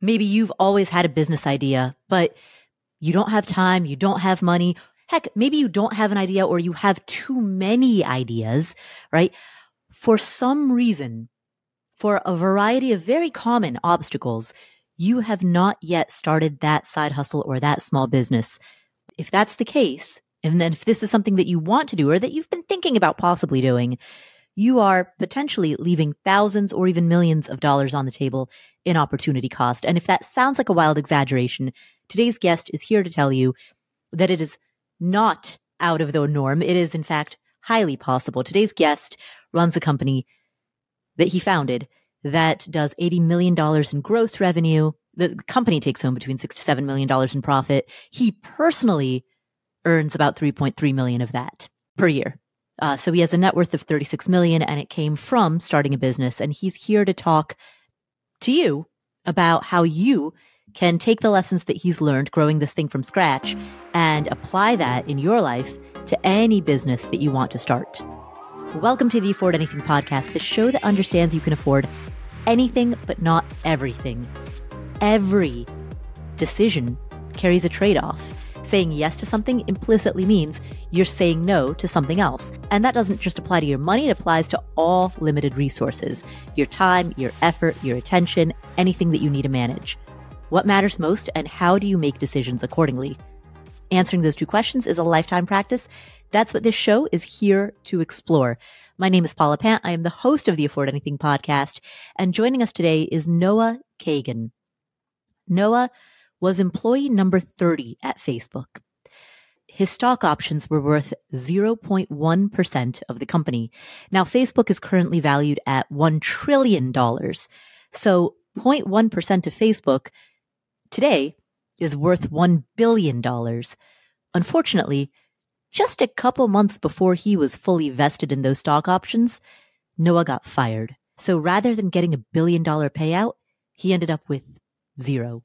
Maybe you've always had a business idea, but you don't have time, you don't have money. Heck, maybe you don't have an idea or you have too many ideas, right? For some reason, for a variety of very common obstacles, you have not yet started that side hustle or that small business. If that's the case, and then if this is something that you want to do or that you've been thinking about possibly doing, you are potentially leaving thousands or even millions of dollars on the table in opportunity cost. And if that sounds like a wild exaggeration, today's guest is here to tell you that it is not out of the norm. It is, in fact, highly possible. Today's guest runs a company that he founded that does $80 million in gross revenue. The company takes home between six to $7 million in profit. He personally earns about 3.3 million of that per year. Uh, so he has a net worth of 36 million and it came from starting a business. And he's here to talk to you about how you can take the lessons that he's learned growing this thing from scratch and apply that in your life to any business that you want to start. Welcome to the Afford Anything podcast, the show that understands you can afford anything but not everything. Every decision carries a trade off. Saying yes to something implicitly means you're saying no to something else. And that doesn't just apply to your money, it applies to all limited resources your time, your effort, your attention, anything that you need to manage. What matters most, and how do you make decisions accordingly? Answering those two questions is a lifetime practice. That's what this show is here to explore. My name is Paula Pant. I am the host of the Afford Anything podcast, and joining us today is Noah Kagan. Noah was employee number 30 at Facebook. His stock options were worth 0.1% of the company. Now, Facebook is currently valued at $1 trillion. So 0.1% of Facebook today is worth $1 billion. Unfortunately, just a couple months before he was fully vested in those stock options, Noah got fired. So rather than getting a billion dollar payout, he ended up with zero.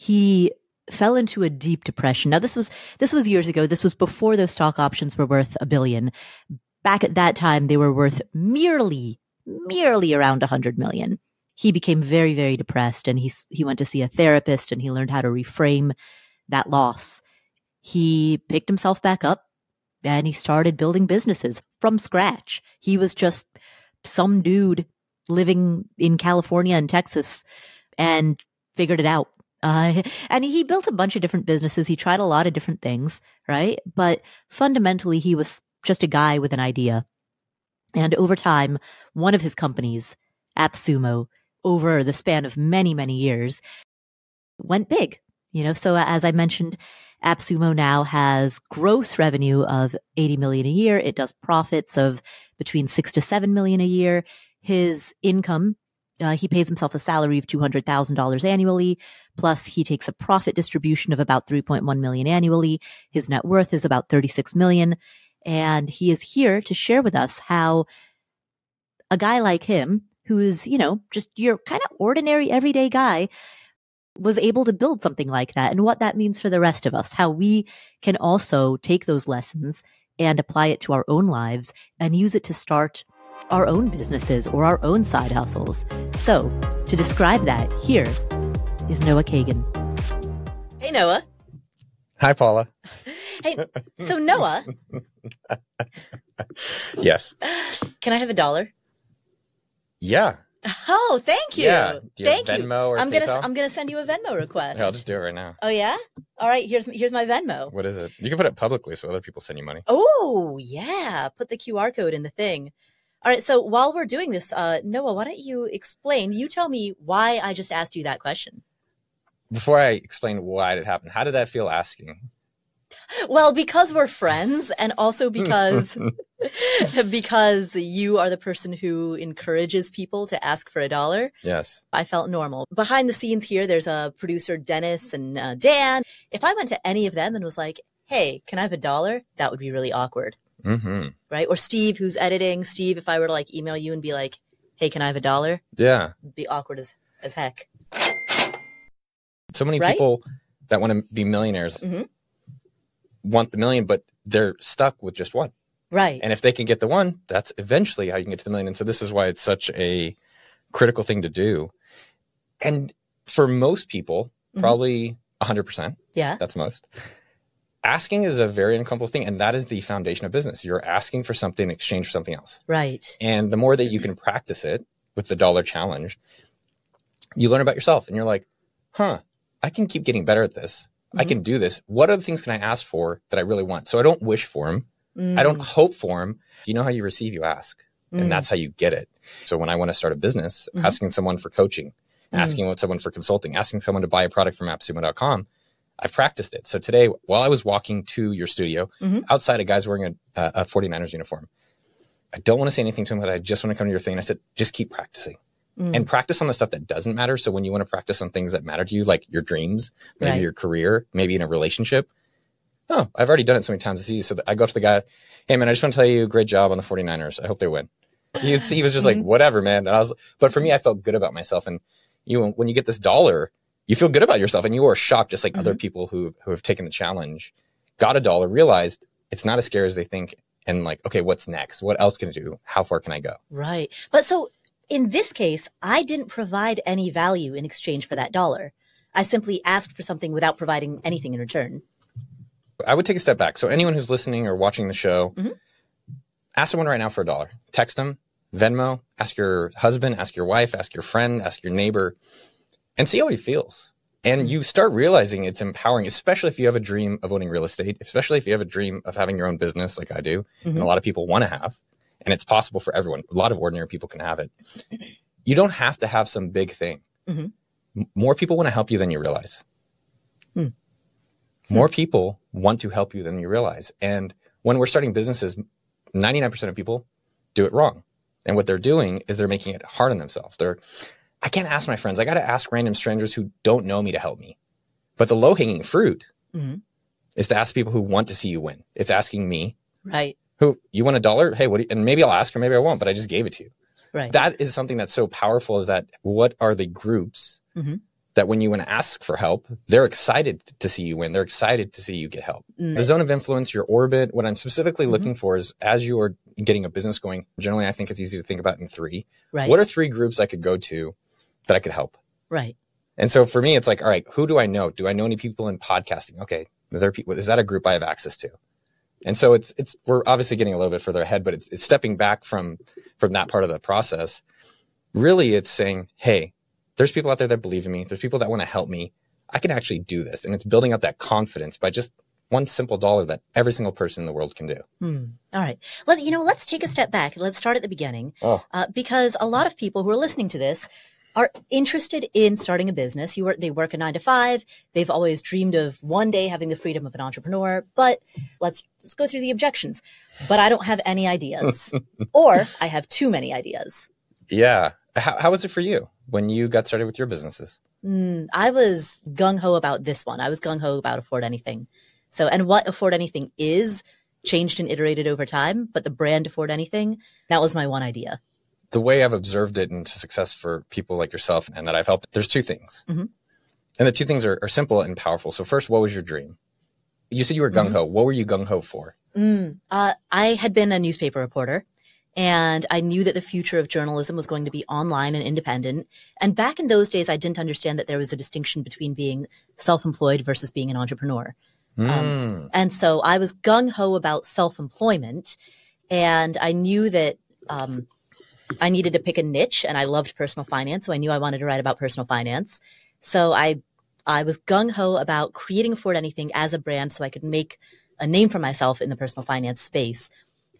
He fell into a deep depression. Now this was this was years ago. This was before those stock options were worth a billion. Back at that time they were worth merely merely around a 100 million. He became very very depressed and he he went to see a therapist and he learned how to reframe that loss. He picked himself back up and he started building businesses from scratch. He was just some dude living in California and Texas and figured it out uh, and he built a bunch of different businesses. He tried a lot of different things, right? But fundamentally, he was just a guy with an idea. And over time, one of his companies, AppSumo, over the span of many, many years, went big. You know, so as I mentioned, AppSumo now has gross revenue of 80 million a year. It does profits of between six to seven million a year. His income uh, he pays himself a salary of $200,000 annually. Plus he takes a profit distribution of about 3.1 million annually. His net worth is about 36 million. And he is here to share with us how a guy like him, who is, you know, just your kind of ordinary everyday guy, was able to build something like that and what that means for the rest of us, how we can also take those lessons and apply it to our own lives and use it to start our own businesses or our own side hustles. So, to describe that, here is Noah Kagan. Hey, Noah. Hi, Paula. hey, so Noah. yes. Can I have a dollar? Yeah. Oh, thank you. Yeah. thank you. Venmo or I'm PayPal? gonna I'm gonna send you a Venmo request. Here, I'll just do it right now. Oh yeah. All right. Here's here's my Venmo. What is it? You can put it publicly so other people send you money. Oh yeah. Put the QR code in the thing. All right. So while we're doing this, uh, Noah, why don't you explain? You tell me why I just asked you that question. Before I explain why it happened, how did that feel asking? Well, because we're friends, and also because because you are the person who encourages people to ask for a dollar. Yes, I felt normal. Behind the scenes here, there's a producer Dennis and uh, Dan. If I went to any of them and was like, "Hey, can I have a dollar?" That would be really awkward. Mm-hmm. Right. Or Steve, who's editing. Steve, if I were to like email you and be like, hey, can I have a dollar? Yeah. It'd be awkward as, as heck. So many Right? people that want to be millionaires Mhm. want the million, but they're stuck with just one. Right. And if they can get the one, that's eventually how you can get to the million. And so this is why it's such a critical thing to do. And for most people, Mhm. probably 100%, Yeah. that's most. Asking is a very uncomfortable thing. And that is the foundation of business. You're asking for something in exchange for something else. Right. And the more that you can practice it with the dollar challenge, you learn about yourself and you're like, huh, I can keep getting better at this. I Mhm. can do this. What other things can I ask for that I really want? So I don't wish for them. I Mm. don't hope for them. You know how you receive, you ask. Mm. And that's how you get it. So when I want to start a business, Mhm. asking someone for coaching, Mm. asking someone for consulting, asking someone to buy a product from appsumo.com, I've practiced it. So today, while I was walking to your studio, Mhm. outside a guy's wearing a, a 49ers uniform. I don't want to say anything to him, but I just want to come to your thing. And I said, just keep practicing Mm. and practice on the stuff that doesn't matter. So when you want to practice on things that matter to you, like your dreams, maybe Right. your career, maybe in a relationship. Oh, I've already done it so many times. It's easy. So I go to the guy, hey man, I just want to tell you, great job on the 49ers. I hope they win. He, he was just like, Mhm. whatever, man. And I was, but for me, I felt good about myself. And you, when you get this dollar, you feel good about yourself and you are shocked, just like other people who, who have taken the challenge, got a dollar, realized it's not as scary as they think. And like, okay, what's next? What else can I do? How far can I go? Right. But so in this case, I didn't provide any value in exchange for that dollar. I simply asked for something without providing anything in return. I would take a step back. So anyone who's listening or watching the show, Mhm. ask someone right now for a dollar. Text them, Venmo, ask your husband, ask your wife, ask your friend, ask your neighbor, and see how he feels. And you start realizing it's empowering, especially if you have a dream of owning real estate, especially if you have a dream of having your own business like I do, and a lot of people want to have. And it's possible for everyone. A lot of ordinary people can have it. You don't have to have some big thing. Mhm. More people want to help you than you realize. Hmm. More people want to help you than you realize. And when we're starting businesses, 99% of people do it wrong. And what they're doing is they're making it hard on themselves. They're, I can't ask my friends. I got to ask random strangers who don't know me to help me. But the low hanging fruit Mhm. is to ask people who want to see you win. It's asking me, Right. who you want a dollar? Hey, what? Do you, and maybe I'll ask or maybe I won't, but I just gave it to you. Right. That is something that's so powerful. Is that what are the groups Mhm. that when you want to ask for help, they're excited to see you win. They're excited to see you get help. Mm. The zone of influence, your orbit. What I'm specifically Mhm. looking for is as you are getting a business going. Generally, I think it's easy to think about in three. Right. What are three groups I could go to that I could help? right. And so for me, it's like, all right, who do I know? Do I know any people in podcasting? Okay, is there people? Is that a group I have access to? And so it's it's we're obviously getting a little bit further ahead, but it's it's stepping back from from that part of the process. Really, it's saying, hey, there's people out there that believe in me. There's people that want to help me. I can actually do this, and it's building up that confidence by just one simple dollar that every single person in the world can do. Hmm. All right. Let you know. Let's take a step back. Let's start at the beginning, Oh. uh, because a lot of people who are listening to this are interested in starting a business. You work, they work a nine to five. They've always dreamed of one day having the freedom of an entrepreneur. But let's just go through the objections. But I don't have any ideas, or I have too many ideas. Yeah. How, how was it for you when you got started with your businesses? Mm, I was gung ho about this one. I was gung ho about afford anything. So, and what afford anything is changed and iterated over time, but the brand afford anything, that was my one idea. The way I've observed it into success for people like yourself and that I've helped, there's two things. Mhm. And the two things are, are simple and powerful. So first, what was your dream? You said you were gung ho. What were you gung ho for? Mm, uh, I had been a newspaper reporter and I knew that the future of journalism was going to be online and independent. And back in those days, I didn't understand that there was a distinction between being self-employed versus being an entrepreneur. Mm. And so I was gung ho about self employment. And I knew that um, I needed to pick a niche and I loved personal finance. So I knew I wanted to write about personal finance. So I, I was gung ho about creating Afford Anything as a brand so I could make a name for myself in the personal finance space.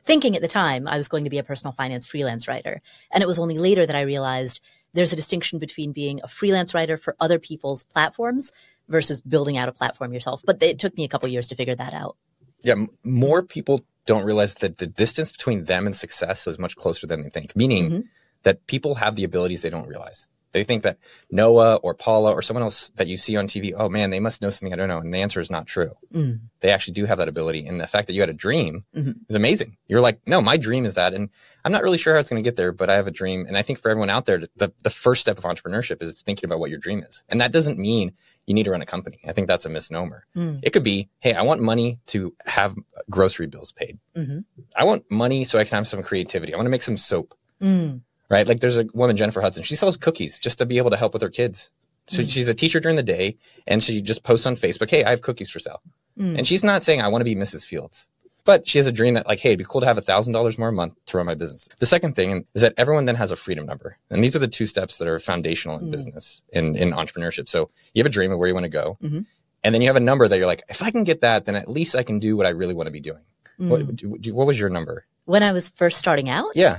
Thinking at the time I was going to be a personal finance freelance writer. And it was only later that I realized there's a distinction between being a freelance writer for other people's platforms versus building out a platform yourself. But it took me a couple years to figure that out. Yeah. More people don't realize that the distance between them and success is much closer than they think, meaning Mhm. that people have the abilities they don't realize. They think that Noah or Paula or someone else that you see on TV, oh man, they must know something I don't know. And the answer is not true. Mm. They actually do have that ability. And the fact that you had a dream Mhm. is amazing. You're like, no, my dream is that. And I'm not really sure how it's going to get there, but I have a dream. And I think for everyone out there, the, the first step of entrepreneurship is thinking about what your dream is. And that doesn't mean you need to run a company. I think that's a misnomer. Mm. It could be, hey, I want money to have grocery bills paid. Mhm. I want money so I can have some creativity. I want to make some soap, Mm. right? Like there's a woman, Jennifer Hudson. She sells cookies just to be able to help with her kids. So Mm. she's a teacher during the day and she just posts on Facebook, Hey, I have cookies for sale. Mm. And she's not saying I want to be Mrs. Fields, but she has a dream that like, Hey, it'd be cool to have a thousand dollars more a month to run my business. The second thing is that everyone then has a freedom number. And these are the two steps that are foundational in Mm. business in, in entrepreneurship. So you have a dream of where you want to go. Mhm. And then you have a number that you're like, if I can get that, then at least I can do what I really want to be doing. Mm. What, what was your number? when I was first starting out? Yeah.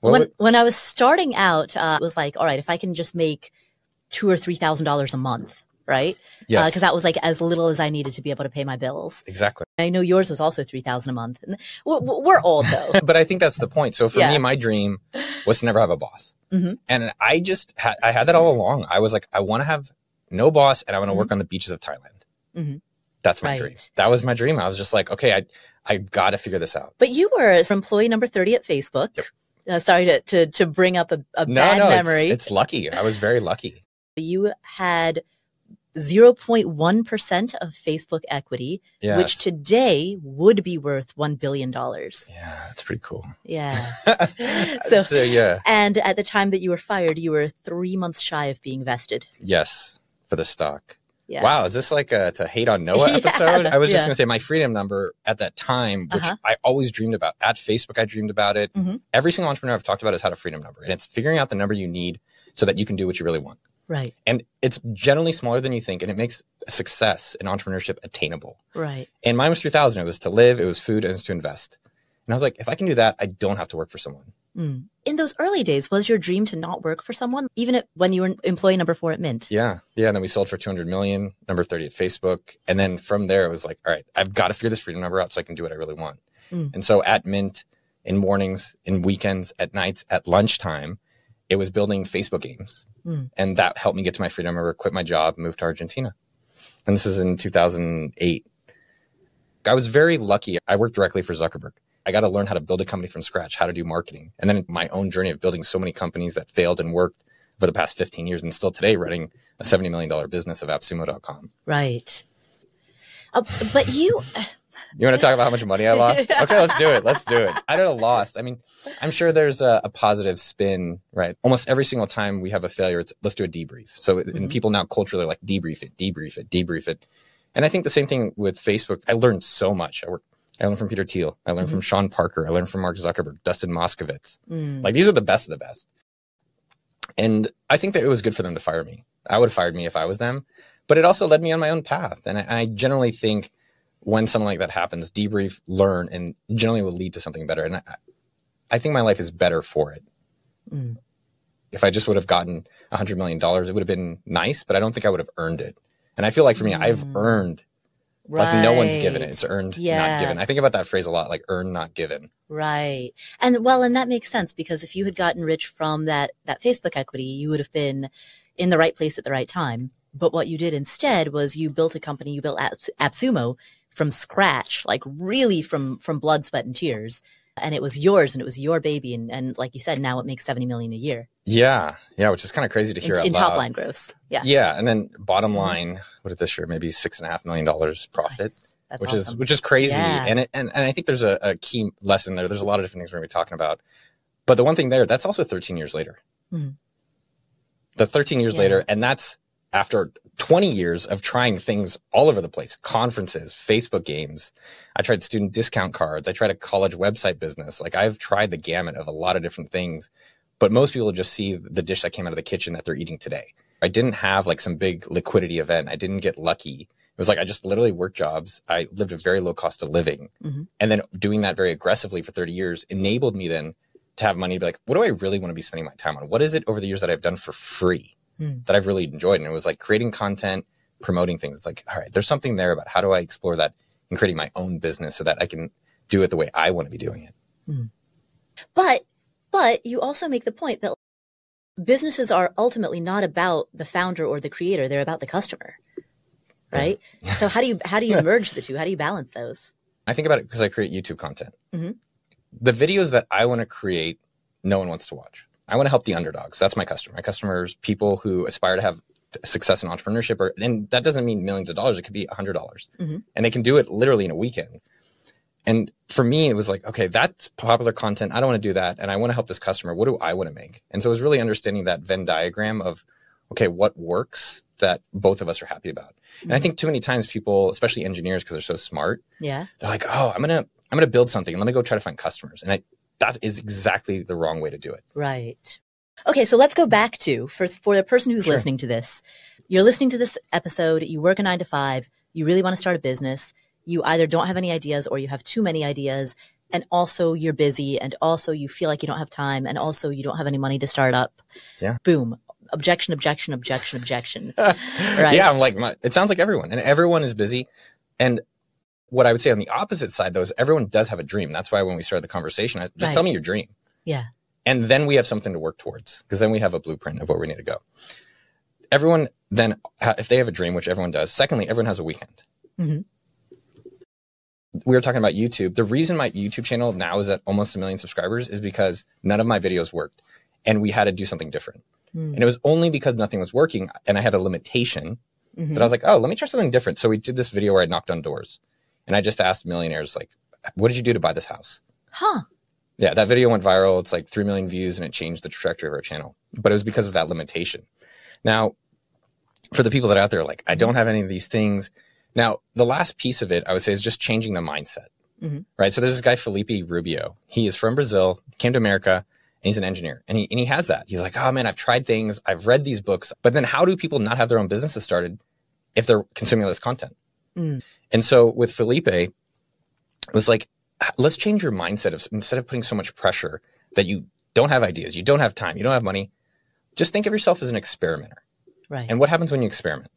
What when would- when I was starting out, uh, it was like, all right, if I can just make two or three thousand dollars a month, right? yes. Because that was like as little as I needed to be able to pay my bills. exactly. I know yours was also three thousand a month. We're, we're old though. but I think that's the point. So for Yeah. me, my dream was to never have a boss. Mhm. And I just had, I had that all along. I was like, I want to have no boss and I want to work on the beaches of Thailand. Mhm. That's my Right. dream. That was my dream. I was just like, okay, I, I got to figure this out. but you were employee number thirty at Facebook. Yep. Uh, sorry to, to to bring up a, a No, bad no, it's- memory. It's, lucky. I was very lucky. you had 0.1% of Facebook equity, Yeah. which today would be worth $1 billion. Yeah. yeah, that's pretty cool. So- so yeah, And at the time that you were fired, you were three months shy of being vested. yes, for the stock. Yeah. Wow, is this like a to hate on Noah Yeah, episode? I was just yeah. going to say my freedom number at that time, which Uh-huh. I always dreamed about. At Facebook, I dreamed about it. Mhm. Every single entrepreneur I've talked about has had a freedom number, and it's figuring out the number you need so that you can do what you really want. Right. And it's generally smaller than you think, and it makes success in entrepreneurship attainable. Right. And mine was 3000. It was to live, it was food, and it was to invest. And I was like, if I can do that, I don't have to work for someone. Mm. In those early days, was your dream to not work for someone, even at, when you were employee number four at Mint? Yeah. Yeah. And then we sold for 200 million, number 30 at Facebook. And then from there, it was like, all right, I've got to figure this freedom number out so I can do what I really want. Mm. And so at Mint, in mornings, in weekends, at nights, at lunchtime, it was building Facebook games. Mm. And that helped me get to my freedom number, quit my job, move to Argentina. And this is in 2008. I was very lucky. I worked directly for Zuckerberg. I got to learn how to build a company from scratch, how to do marketing. And then my own journey of building so many companies that failed and worked for the past 15 years and still today running a $70 million business of appsumo.com. Right. Uh, but you, You want to talk about how much money I lost? Okay, let's do it. Let's do it. I don't know, lost. I mean, I'm sure there's a, a positive spin, right? Almost every single time we have a failure, it's let's do a debrief. So, and Mhm. people now culturally like debrief it, debrief it, debrief it. And I think the same thing with Facebook. I learned so much. I work. I learned from Peter Thiel. I learned from Sean Parker. I learned from Mark Zuckerberg, Dustin Moskovitz. Mm. Like these are the best of the best. And I think that it was good for them to fire me. I would have fired me if I was them, but it also led me on my own path. And I, I generally think when something like that happens, debrief, learn, and generally will lead to something better. And I, I think my life is better for it. Mm. If I just would have gotten a hundred million dollars, it would have been nice, but I don't think I would have earned it. And I feel like for me, I've Mm. earned like no one's given it. It's earned, Yeah. not given. I think about that phrase a lot, like earn, not given. Right. And well, and that makes sense because if you had gotten rich from that, that Facebook equity, you would have been in the right place at the right time. But what you did instead was you built a company, you built Abs- AppSumo from scratch, like really from, from blood, sweat and tears. And it was yours and it was your baby. And, and like you said, now it makes 70 million a year Yeah. Yeah. Which is kind of crazy to hear in, in top line gross. Yeah. Yeah, and then bottom Mhm. line, what did this year? Maybe six and a half million dollars profit, Nice. Which is which is crazy. Yeah. And it, and and I think there's a, a key lesson there. There's a lot of different things we're going to be talking about, but the one thing there, that's also 13 years later. Mhm. The 13 years Yeah. later, and that's after 20 years of trying things all over the place, conferences, Facebook games. I tried student discount cards. I tried a college website business. Like I've tried the gamut of a lot of different things, but most people just see the dish that came out of the kitchen that they're eating today. I didn't have like some big liquidity event. I didn't get lucky. It was like I just literally worked jobs. I lived a very low cost of living. Mhm. And then doing that very aggressively for 30 years enabled me then to have money to be like, what do I really want to be spending my time on? What is it over the years that I've done for free Hmm. that I've really enjoyed? And it was like creating content, promoting things. It's like, all right, there's something there about how do I explore that and creating my own business so that I can do it the way I want to be doing it. But but you also make the point that businesses are ultimately not about the founder or the creator; they're about the customer, right? so how do you how do you merge the two? How do you balance those? I think about it because I create YouTube content. Mhm. The videos that I want to create, no one wants to watch. I want to help the underdogs. That's my customer. My customers, people who aspire to have success in entrepreneurship, or, and that doesn't mean millions of dollars. It could be a hundred dollars, Mhm. and they can do it literally in a weekend. And for me, it was like, okay, that's popular content. I don't want to do that, and I want to help this customer. What do I want to make? And so it was really understanding that Venn diagram of okay, what works that both of us are happy about? And I think too many times people, especially engineers, because they're so smart, Yeah. they're like, oh, I'm gonna I'm gonna build something and let me go try to find customers. And I, that is exactly the wrong way to do it. Right. Okay, so let's go back to for for the person who's Sure. listening to this. You're listening to this episode, you work a 9 to 5, you really want to start a business, you either don't have any ideas or you have too many ideas and also you're busy and also you feel like you don't have time and also you don't have any money to start up. Yeah. Boom. Objection, objection, objection, objection. Right. Yeah, I'm like, my, it sounds like everyone, and everyone is busy. And what I would say on the opposite side, though, is everyone does have a dream. That's why when we started the conversation, I, just Right. tell me your dream. Yeah. And then we have something to work towards because then we have a blueprint of where we need to go. Everyone then, if they have a dream, which everyone does, secondly, everyone has a weekend. Mhm. We were talking about YouTube. The reason my YouTube channel now is at almost a million subscribers is because none of my videos worked and we had to do something different. Mm. And it was only because nothing was working and I had a limitation Mhm. that I was like, oh, let me try something different. So we did this video where I knocked on doors and I just asked millionaires, like, what did you do to buy this house? Huh. Yeah, that video went viral. It's like 3 million views and it changed the trajectory of our channel. But it was because of that limitation. Now, for the people that are out there, like, I don't have any of these things. Now, the last piece of it, I would say, is just changing the mindset. Mhm. Right. So there's this guy, Felipe Rubio. He is from Brazil, came to America, and he's an engineer. And he, and he has that. He's like, oh man, I've tried things, I've read these books. But then how do people not have their own businesses started if they're consuming this content? Mm. And so with Felipe, it was like, let's change your mindset of instead of putting so much pressure that you don't have ideas, you don't have time, you don't have money, just think of yourself as an experimenter. Right. And what happens when you experiment?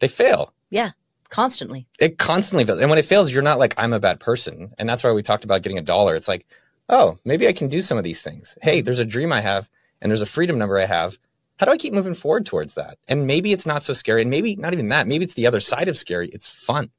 They fail. yeah. Constantly. It constantly fails. And when it fails, you're not like, I'm a bad person. And that's why we talked about getting a dollar. It's like, oh, maybe I can do some of these things. Hey, there's a dream I have and there's a freedom number I have. How do I keep moving forward towards that? And maybe it's not so scary. And maybe not even that. Maybe it's the other side of scary. It's fun.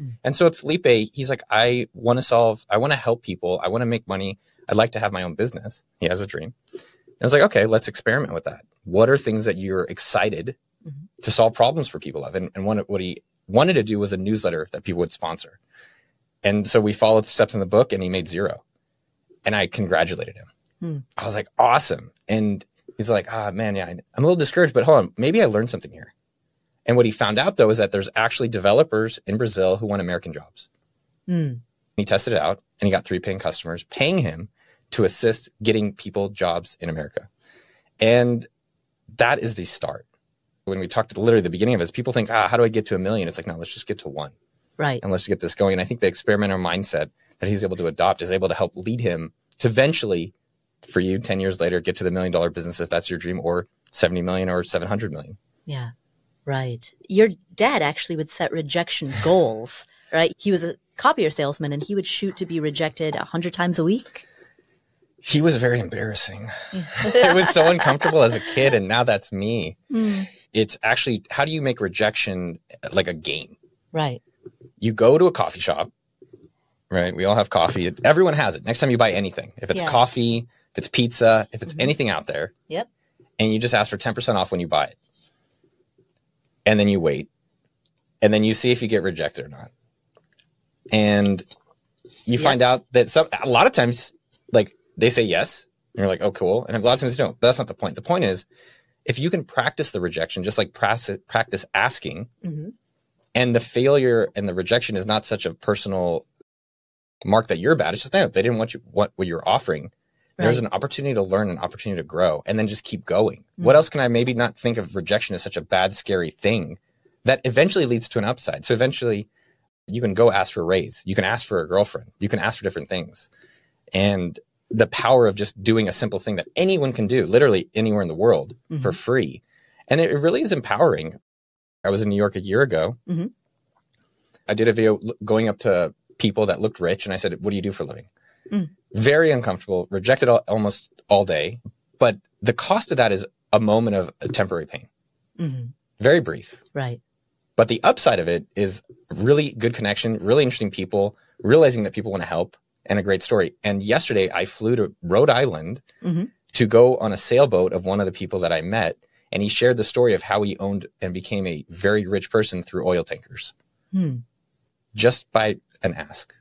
Mm. And so with Felipe, he's like, I want to solve, I want to help people. I want to make money. I'd like to have my own business. He has a dream. And I was like, okay, let's experiment with that. What are things that you're excited Mhm. to solve problems for people of? And, and one, what he wanted to do was a newsletter that people would sponsor. And so we followed the steps in the book and he made zero. And I congratulated him. Hmm. I was like, awesome. And he's like, ah, man, yeah, I'm a little discouraged, but hold on, maybe I learned something here. And what he found out though is that there's actually developers in Brazil who want American jobs. Mm. He tested it out and he got three paying customers paying him to assist getting people jobs in America. And that is the start. When we talked literally the beginning of this, people think, ah, how do I get to a million? It's like, no, let's just get to one Right. and let's get this going. And I think the experimenter mindset that he's able to adopt is able to help lead him to eventually, for you, 10 years later, get to the million dollar business if that's your dream, or 70 million or 700 million. Yeah. Right. Your dad actually would set rejection goals, right? He was a copier salesman and he would shoot to be rejected a hundred times a week. He was very embarrassing. it was so uncomfortable as a kid. And now that's me. Mm. It's actually, how do you make rejection like a game? Right. You go to a coffee shop, right? We all have coffee. Everyone has it. Next time you buy anything, if it's Yeah. coffee, it's pizza, if it's Mhm. anything out there, Yep. and you just ask for 10% off when you buy it. And then you wait. And then you see if you get rejected or not. And you Yeah. find out that some a lot of times like they say yes, and you're like, "Oh, cool." And a lot of times they don't. But that's not the point. The point is if you can practice the rejection just like practice practice asking hmm and the failure and the rejection is not such a personal mark that you're bad. It's just no, they didn't want you what what you're offering. There's an opportunity to learn, an opportunity to grow, and then just keep going. Mm. What else can I maybe not think of rejection as such a bad, scary thing that eventually leads to an upside? So eventually you can go ask for a raise. You can ask for a girlfriend. You can ask for different things. And the power of just doing a simple thing that anyone can do, literally anywhere in the world for Mhm. free. And it, really is empowering. I was in New York a year ago. Mhm. I did a video going up to people that looked rich and I said, What do you do for a living? Mm. Very uncomfortable, rejected all, almost all day. But the cost of that is a moment of temporary pain, hmm very brief. Right. But the upside of it is really good connection, really interesting people, realizing that people want to help, and a great story. And yesterday I flew to Rhode Island Mhm. to go on a sailboat of one of the people that I met. And he shared the story of how he owned and became a very rich person through oil tankers Hmm. just by an ask.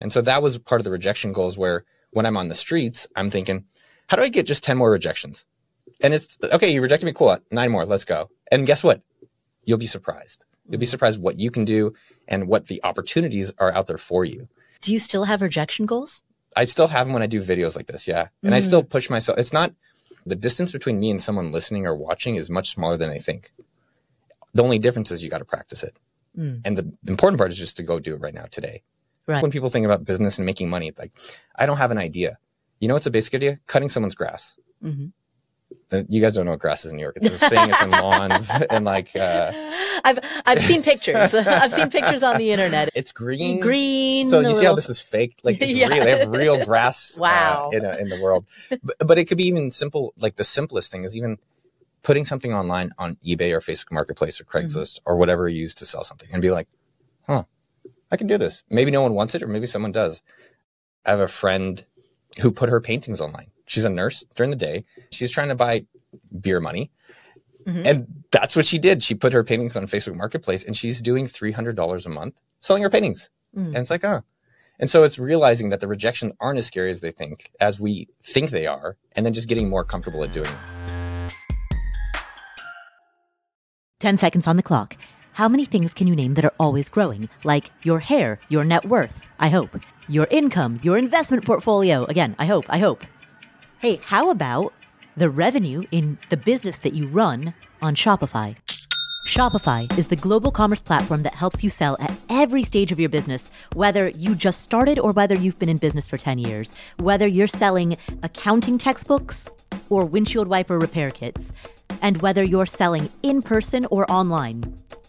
And so that was part of the rejection goals where when I'm on the streets, I'm thinking, how do I get just 10 more rejections? And it's okay, you rejected me, cool. Nine more, let's go. And guess what? You'll be surprised. You'll be surprised what you can do and what the opportunities are out there for you. Do you still have rejection goals? I still have them when I do videos like this, yeah. And I still push myself. It's not the distance between me and someone listening or watching is much smaller than they think. The only difference is you got to practice it. Mm. And the important part is just to go do it right now today. Right. When people think about business and making money, it's like, I don't have an idea. You know what's a basic idea? Cutting someone's grass. hmm Uh, You guys don't know what grass is in New York. It's this thing. It's in lawns and like uh, I've I've seen pictures. I've seen pictures on the internet. it's green. Green. So you see how this is fake? Like it's Yeah. real. They have real grass. uh, Wow. in a, in the world, but, but it could be even simple. Like the simplest thing is even putting something online on eBay or Facebook Marketplace or Craigslist or whatever you use to sell something, and be like, "Huh, I can do this." Maybe no one wants it, or maybe someone does. I have a friend who put her paintings online. She's a nurse during the day. She's trying to buy beer money. Mhm. And that's what she did. She put her paintings on Facebook Marketplace and she's doing $300 a month selling her paintings. Mm. And it's like, oh. And so it's realizing that the rejections aren't as scary as they think, as we think they are, and then just getting more comfortable at doing it. 10 seconds on the clock. How many things can you name that are always growing? Like your hair, your net worth, I hope. Your income, your investment portfolio. Again, I hope, I hope. Hey, how about the revenue in the business that you run on Shopify? Shopify is the global commerce platform that helps you sell at every stage of your business, whether you just started or whether you've been in business for 10 years, whether you're selling accounting textbooks or windshield wiper repair kits, and whether you're selling in person or online.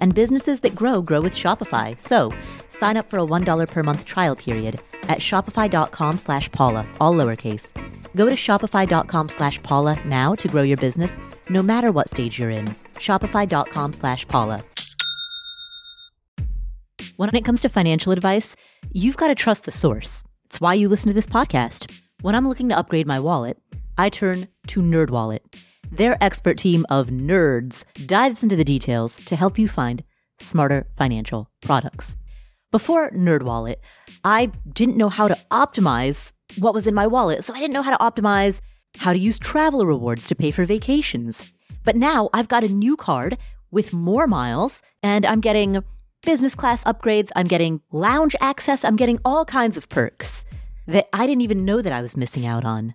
And businesses that grow grow with Shopify. So sign up for a $1 per month trial period at shopify.com slash Paula, all lowercase. Go to shopify.com slash Paula now to grow your business, no matter what stage you're in. Shopify.com slash Paula. When it comes to financial advice, you've got to trust the source. It's why you listen to this podcast. When I'm looking to upgrade my wallet, I turn to NerdWallet. Their expert team of nerds dives into the details to help you find smarter financial products. Before NerdWallet, I didn't know how to optimize what was in my wallet, so I didn't know how to optimize how to use travel rewards to pay for vacations. But now I've got a new card with more miles, and I'm getting business class upgrades, I'm getting lounge access, I'm getting all kinds of perks that I didn't even know that I was missing out on.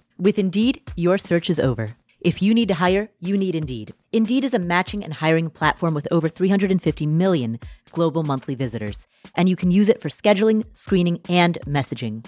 With Indeed, your search is over. If you need to hire, you need Indeed. Indeed is a matching and hiring platform with over 350 million global monthly visitors, and you can use it for scheduling, screening, and messaging.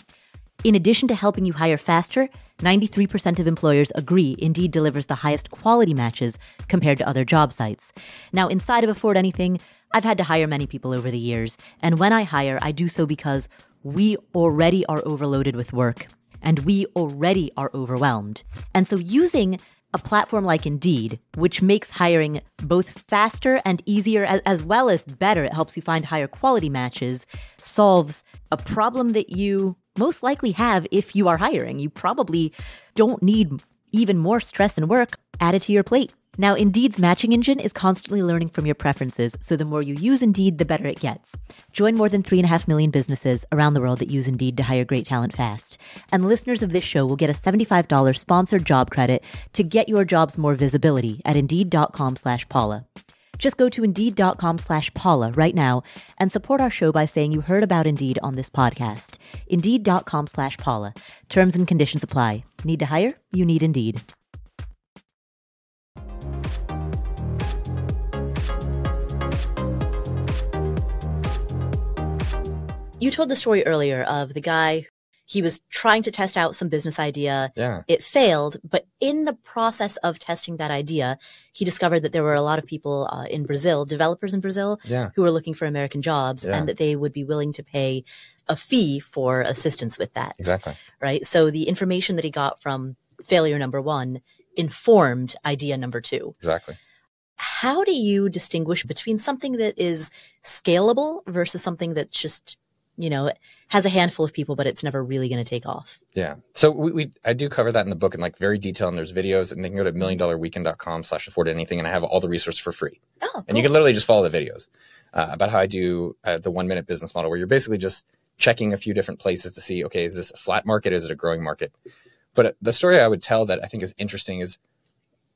In addition to helping you hire faster, 93% of employers agree Indeed delivers the highest quality matches compared to other job sites. Now, inside of Afford Anything, I've had to hire many people over the years, and when I hire, I do so because we already are overloaded with work and we already are overwhelmed. And so using a platform like Indeed, which makes hiring both faster and easier as, well as better, it helps you find higher quality matches, solves a problem that you most likely have if you are hiring. You probably don't need even more stress and work added to your plate. Now, Indeed's matching engine is constantly learning from your preferences, so the more you use Indeed, the better it gets. Join more than 3.5 million businesses around the world that use Indeed to hire great talent fast. And listeners of this show will get a $75 sponsored job credit to get your jobs more visibility at Indeed.com slash Paula. Just go to Indeed.com slash Paula right now and support our show by saying you heard about Indeed on this podcast. Indeed.com slash Paula. Terms and conditions apply. Need to hire? You need Indeed. You told the story earlier of the guy he was trying to test out some business idea. Yeah. It failed, but in the process of testing that idea, he discovered that there were a lot of people uh, in Brazil, developers in Brazil, Yeah. who were looking for American jobs Yeah. and that they would be willing to pay a fee for assistance with that. Exactly. Right. So the information that he got from failure number one informed idea number two. Exactly. How do you distinguish between something that is scalable versus something that's just, you know, it has a handful of people, but it's never really going to take off? Yeah. So we, we I do cover that in the book in like very detail and there's videos and they can go to milliondollarweekend.com slash afford anything and I have all the resources for free. Oh, And you can literally just follow the videos uh, about how I do uh, the one minute business model where you're basically just checking a few different places to see, okay, is this a flat market? Is it a growing market? But uh, the story I would tell that I think is interesting is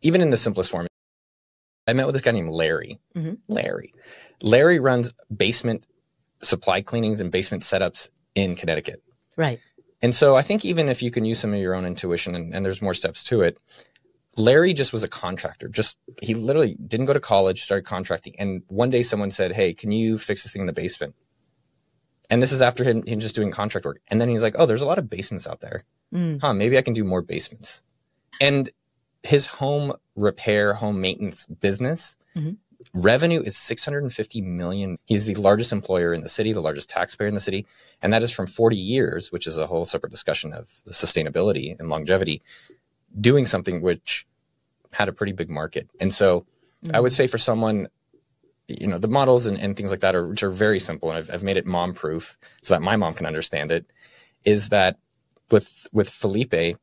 even in the simplest form, I met with this guy named Larry. Mhm. Larry. Larry runs basement supply cleanings and basement setups in Connecticut. right. And so I think even if you can use some of your own intuition and, and there's more steps to it, Larry just was a contractor. Just he literally didn't go to college, started contracting. And one day someone said, Hey, can you fix this thing in the basement? And this is after him, him just doing contract work. And then he's like, Oh, there's a lot of basements out there. Mm. Huh, maybe I can do more basements. And his home repair, home maintenance business Mhm. Revenue is 650 million. He's the largest employer in the city, the largest taxpayer in the city. And that is from 40 years, which is a whole separate discussion of sustainability and longevity, doing something which had a pretty big market. And so I would mm-hmm. say for someone, you know, the models and, and things like that are, which are very simple. And I've, I've made it mom proof so that my mom can understand it is that with, with Felipe,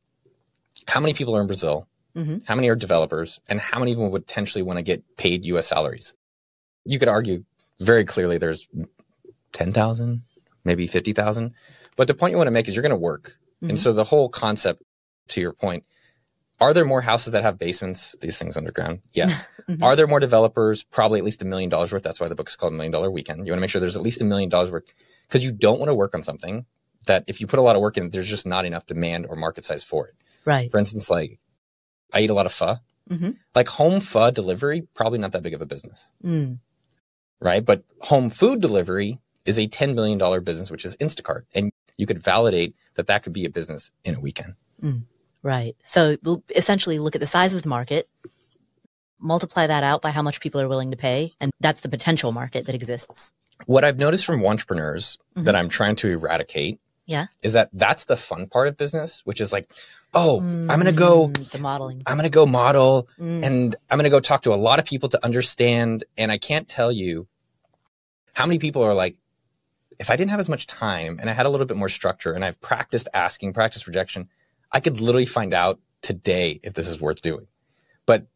how many people are in Brazil? Mhm. How many are developers? And how many of them would potentially want to get paid US salaries? You could argue very clearly there's 10,000, maybe 50,000. But the point you want to make is you're going to work. Mhm. And so the whole concept, to your point, are there more houses that have basements? These things underground? Yes. Mhm. Are there more developers? Probably at least a million dollars worth. That's why the book is called Million Dollar Weekend. You want to make sure there's at least a million dollars worth because you don't want to work on something that if you put a lot of work in, there's just not enough demand or market size for it. Right. For instance, like I eat a lot of pho. Mhm. Like home pho delivery, probably not that big of a business, Mm. right? But home food delivery is a $10 million business, which is Instacart. And you could validate that that could be a business in a weekend. Right. So we'll essentially look at the size of the market, multiply that out by how much people are willing to pay, and that's the potential market that exists. What I've noticed from entrepreneurs Mhm. that I'm trying to eradicate Yeah. is that that's the fun part of business, which is like, oh, I'm going to go, Mm, the modeling. I'm going to go model Mm. and I'm going to go talk to a lot of people to understand. And I can't tell you how many people are like, if I didn't have as much time and I had a little bit more structure and I've practiced asking, practiced rejection, I could literally find out today if this is worth doing. But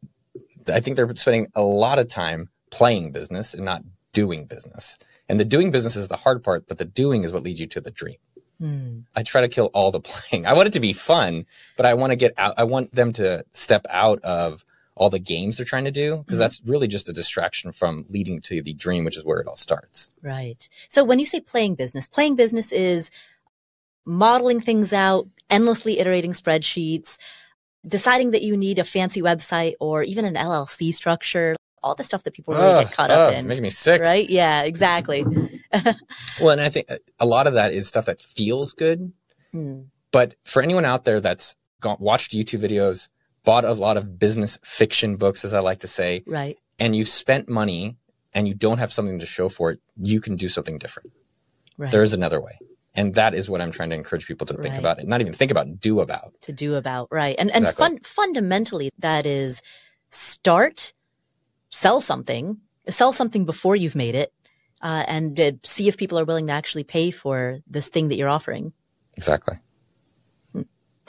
I think they're spending a lot of time playing business and not doing business. And the doing business is the hard part, but the doing is what leads you to the dream. Mm. I try to kill all the playing. I want it to be fun, but I want to get out. I want them to step out of all the games they're trying to do because Mhm. that's really just a distraction from leading to the dream, which is where it all starts. Right. So when you say playing business, playing business is modeling things out, endlessly iterating spreadsheets, deciding that you need a fancy website or even an LLC structure, all the stuff that people really Ugh, get caught up ugh, in. making me sick. Right? Yeah, exactly. Well, and I think a lot of that is stuff that feels good. Hmm. But for anyone out there that's gone, watched YouTube videos, bought a lot of business fiction books, as I like to say, Right. and you've spent money and you don't have something to show for it, you can do something different. Right. There is another way. And that is what I'm trying to encourage people to think Right. about. Not even think about, do about. to do about right and and fun, fundamentally that is start sell something sell something before you've made it uh, and uh, see if people are willing to actually pay for this thing that you're offering Exactly.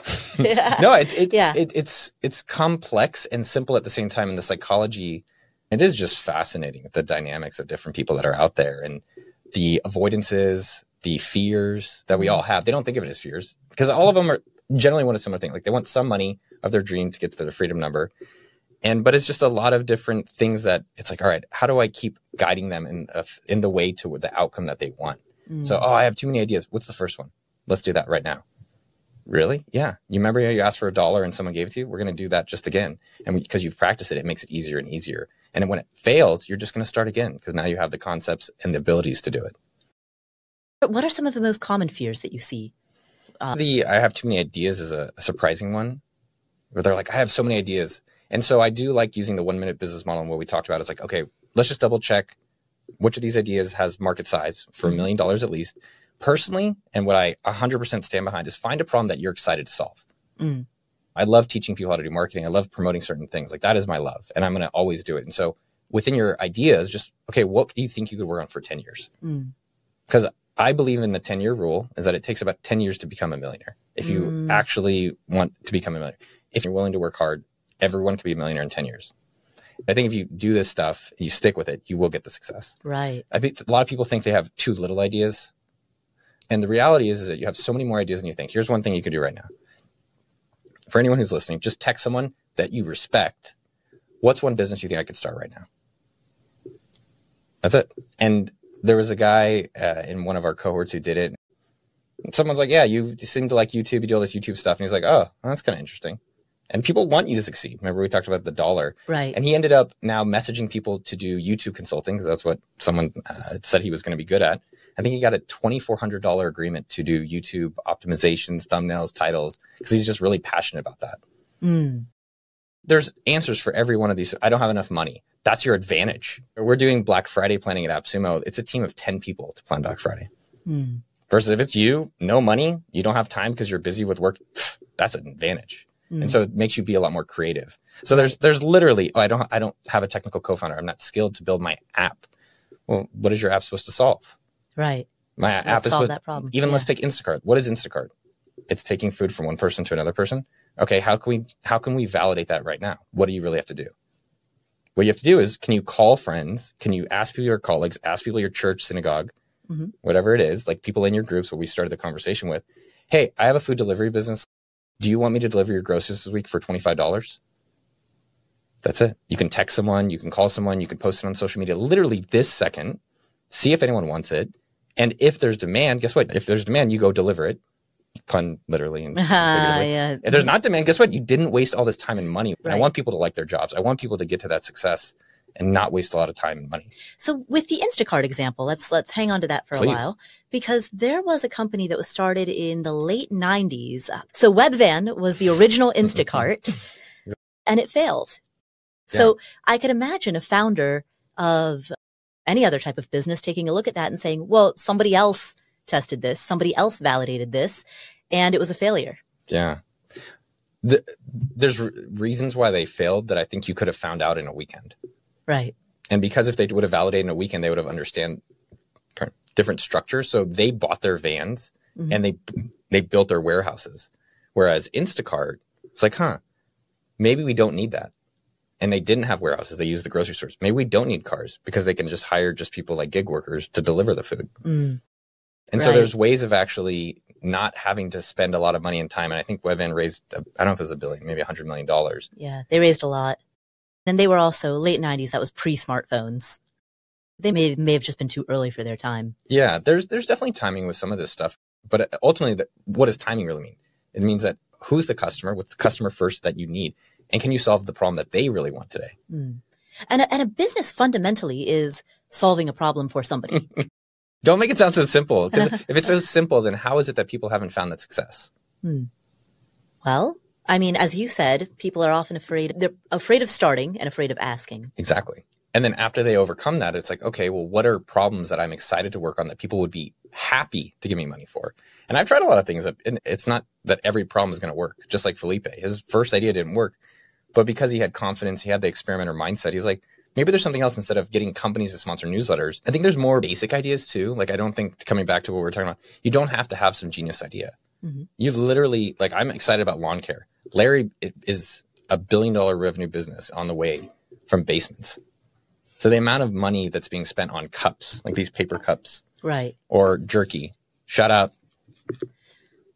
No, it, it, Yeah. it, it's it's complex and simple at the same time. In the psychology, it is just fascinating the dynamics of different people that are out there and the avoidances, the fears that we all have. They don't think of it as fears because all of them are generally want a similar thing. Like they want some money of their dream to get to their freedom number. And but it's just a lot of different things that it's like, all right, how do I keep guiding them in a, in the way to the outcome that they want? Mm. So, oh, I have too many ideas. What's the first one? Let's do that right now. Really? Yeah. You remember you asked for a dollar and someone gave it to you? We're going to do that just again. And because you've practiced it, it makes it easier and easier. And when it fails, you're just going to start again because now you have the concepts and the abilities to do it. But what are some of the most common fears that you see? Uh, the I have too many ideas is a, a surprising one. Where they're like, I have so many ideas. And so I do like using the one minute business model and what we talked about. It's like, okay, let's just double check which of these ideas has market size for a mm-hmm. million dollars at least. Personally, and what I 100% stand behind is find a problem that you're excited to solve. Mm. I love teaching people how to do marketing. I love promoting certain things. Like that is my love, and I'm going to always do it. And so within your ideas, just okay, what do you think you could work on for 10 years? Because mm. I believe in the 10 year rule is that it takes about 10 years to become a millionaire. If you mm. actually want to become a millionaire, if you're willing to work hard, everyone can be a millionaire in 10 years. I think if you do this stuff and you stick with it, you will get the success. Right. I think a lot of people think they have too little ideas. And the reality is, is that you have so many more ideas than you think. Here's one thing you could do right now. For anyone who's listening, just text someone that you respect. What's one business you think I could start right now? That's it. And there was a guy uh, in one of our cohorts who did it. Someone's like, "Yeah, you seem to like YouTube. You do all this YouTube stuff." And he's like, "Oh, well, that's kind of interesting." And people want you to succeed. Remember, we talked about the dollar. Right. And he ended up now messaging people to do YouTube consulting because that's what someone uh, said he was going to be good at. I think he got a $2,400 agreement to do YouTube optimizations, thumbnails, titles, because he's just really passionate about that. Mm. There's answers for every one of these. I don't have enough money. That's your advantage. We're doing Black Friday planning at AppSumo. It's a team of 10 people to plan Black Friday. Mm. Versus if it's you, no money, you don't have time because you're busy with work, that's an advantage. Mm. And so it makes you be a lot more creative. So there's there's literally oh, I don't I don't have a technical co-founder. I'm not skilled to build my app. Well, what is your app supposed to solve? Right. My let's, app is supposed, that problem. Even yeah. let's take Instacart. What is Instacart? It's taking food from one person to another person. Okay, how can we how can we validate that right now? What do you really have to do? What you have to do is can you call friends? Can you ask people your colleagues, ask people your church, synagogue, mm-hmm. whatever it is, like people in your groups what we started the conversation with, hey, I have a food delivery business. Do you want me to deliver your groceries this week for $25? That's it. You can text someone, you can call someone, you can post it on social media literally this second, see if anyone wants it. And if there's demand, guess what? If there's demand, you go deliver it. Pun literally and uh, yeah. If there's not demand, guess what? You didn't waste all this time and money. Right. I want people to like their jobs. I want people to get to that success and not waste a lot of time and money. So with the Instacart example, let's let's hang on to that for Please. a while because there was a company that was started in the late 90s. So Webvan was the original Instacart and it failed. So yeah. I could imagine a founder of any other type of business taking a look at that and saying, "Well, somebody else tested this, somebody else validated this, and it was a failure." Yeah. The, there's re- reasons why they failed that I think you could have found out in a weekend. Right. And because if they would have validated in a weekend, they would have understand different structures. So they bought their vans mm-hmm. and they they built their warehouses. Whereas Instacart, it's like, huh, maybe we don't need that. And they didn't have warehouses. They used the grocery stores. Maybe we don't need cars because they can just hire just people like gig workers to deliver the food. Mm. And right. so there's ways of actually not having to spend a lot of money and time. And I think Webvan raised, I don't know if it was a billion, maybe a hundred million dollars. Yeah, they raised a lot. And they were also late 90s. That was pre smartphones. They may, may have just been too early for their time. Yeah, there's, there's definitely timing with some of this stuff. But ultimately, the, what does timing really mean? It means that who's the customer? What's the customer first that you need? And can you solve the problem that they really want today? Mm. And, a, and a business fundamentally is solving a problem for somebody. Don't make it sound so simple. Because if it's so simple, then how is it that people haven't found that success? Hmm. Well, I mean, as you said, people are often afraid. They're afraid of starting and afraid of asking. Exactly. And then after they overcome that, it's like, okay, well, what are problems that I'm excited to work on that people would be happy to give me money for? And I've tried a lot of things. And it's not that every problem is going to work. Just like Felipe, his first idea didn't work, but because he had confidence, he had the experimenter mindset. He was like, maybe there's something else instead of getting companies to sponsor newsletters. I think there's more basic ideas too. Like I don't think coming back to what we are talking about, you don't have to have some genius idea. Mm-hmm. You literally like I'm excited about lawn care. Larry is a billion dollar revenue business on the way from basements. So the amount of money that's being spent on cups, like these paper cups, right, or jerky. Shout out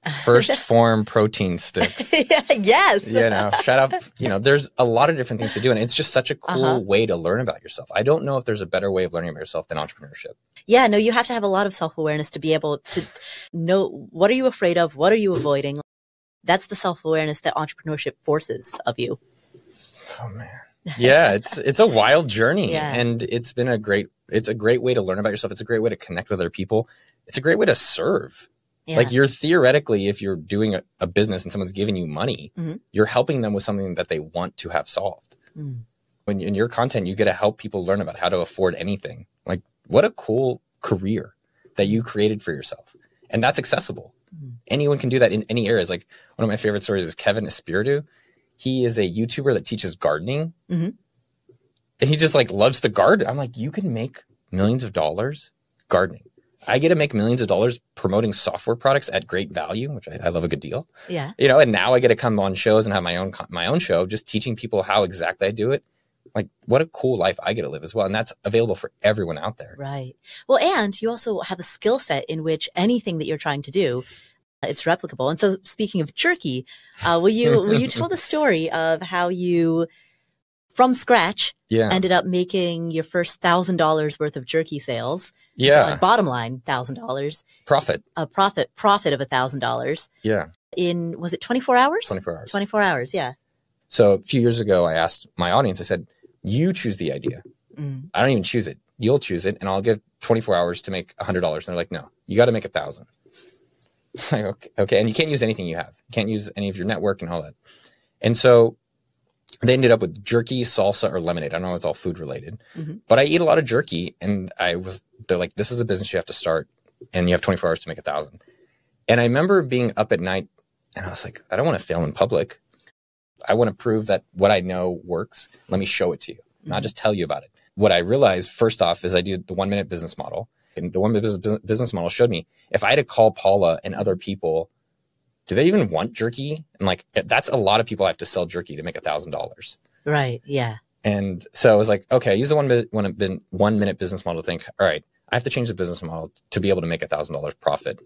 1st Phorm protein sticks. yes. You know, shout out. You know, there's a lot of different things to do, and it's just such a cool uh-huh. way to learn about yourself. I don't know if there's a better way of learning about yourself than entrepreneurship. Yeah, no, you have to have a lot of self awareness to be able to know what are you afraid of, what are you avoiding. That's the self awareness that entrepreneurship forces of you. Oh man. Yeah, it's it's a wild journey, yeah. and it's been a great It's a great way to learn about yourself. It's a great way to connect with other people. It's a great way to serve. Yeah. Like you're theoretically, if you're doing a, a business and someone's giving you money, Mhm. you're helping them with something that they want to have solved. Mm. When in your content, you get to help people learn about how to afford anything. Like what a cool career that you created for yourself. And that's accessible. Mhm. Anyone can do that in any areas. Like one of my favorite stories is Kevin Espiritu. He is a YouTuber that teaches gardening. Mhm. And he just like loves to garden. I'm like, you can make millions of dollars gardening. I get to make millions of dollars promoting software products at great value, which I, I love a good deal. Yeah. You know, and now I get to come on shows and have my own my own show, just teaching people how exactly I do it. Like, what a cool life I get to live as well, and that's available for everyone out there. Right. Well, and you also have a skill set in which anything that you're trying to do, uh, it's replicable. And so, speaking of jerky, uh, will you will you tell the story of how you, from scratch, Yeah, ended up making your first thousand dollars worth of jerky sales? Yeah, Uh, bottom line, thousand dollars, profit. a profit profit of a thousand dollars Yeah, in was it twenty four hours? twenty four hours. Twenty four hours. Yeah. So a few years ago, I asked my audience. I said, "You choose the idea. Mm. I don't even choose it. You'll choose it, and I'll give 24 hours to make $100." And they're like, "No, you got to make a thousand. Like, okay, okay, and you can't use anything you have. You can't use any of your network and all that. And so they ended up with jerky, salsa, or lemonade. I don't know it's all food related, Mhm. but I eat a lot of jerky, and I was they're like, "This is the business you have to start, and you have 24 hours to make a thousand. And I remember being up at night, and I was like, "I don't want to fail in public. I want to prove that what I know works. Let me show it to you, not just tell you about it." What I realized first off is I do the one minute business model, and the one minute business model showed me if I had to call Paula and other people, do they even want jerky? And like that's a lot of people I have to sell jerky to make a thousand dollars. Right. Yeah. And so I was like, okay, I use the one minute, one, one minute business model to think, all right, I have to change the business model to be able to make a thousand dollars profit.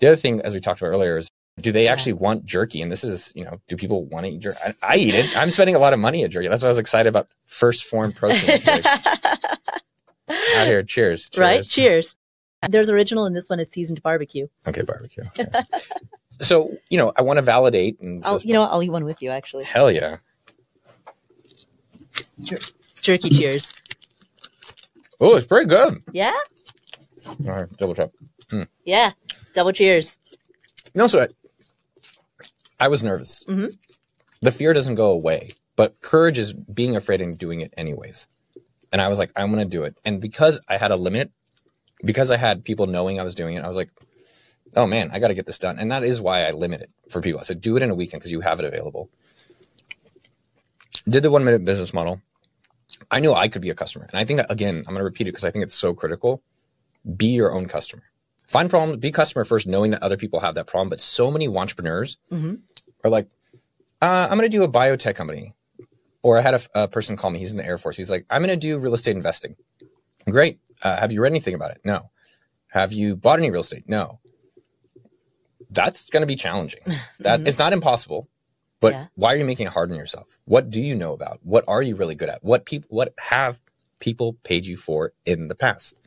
The other thing, as we talked about earlier, is do they Yeah. actually want jerky? And this is, you know, do people want to eat jerky? I, I eat it. I'm spending a lot of money at jerky. That's why I was excited about first Phorm protein out here. Cheers. right. Cheers. There's original, and this one is seasoned barbecue. Okay, barbecue. Okay. so, you know, I want to validate and I'll, you know, what? I'll eat one with you. Actually, hell yeah. jerky. Cheers. Oh, it's pretty good. Yeah. All right, double check. Yeah. Double cheers. No sweat. I was nervous. Mhm. The fear doesn't go away, but courage is being afraid and doing it anyways. And I was like, I'm going to do it. And because I had a limit, because I had people knowing I was doing it, I was like, oh man, I got to get this done. And that is why I limit it for people. I said, do it in a weekend because you have it available. Did the one minute business model. I knew I could be a customer. And I think that, again, I'm going to repeat it because I think it's so critical. Be your own customer. Find problems, be customer first, knowing that other people have that problem. But so many entrepreneurs Mhm. are like, uh, I'm going to do a biotech company. Or I had a, a person call me. He's in the Air Force. He's like, I'm going to do real estate investing. Great. Uh, have you read anything about it? No. Have you bought any real estate? No. That's going to be challenging. That Mhm. it's not impossible, but Yeah. why are you making it hard on yourself? What do you know about? What are you really good at? What people? What have people paid you for in the past?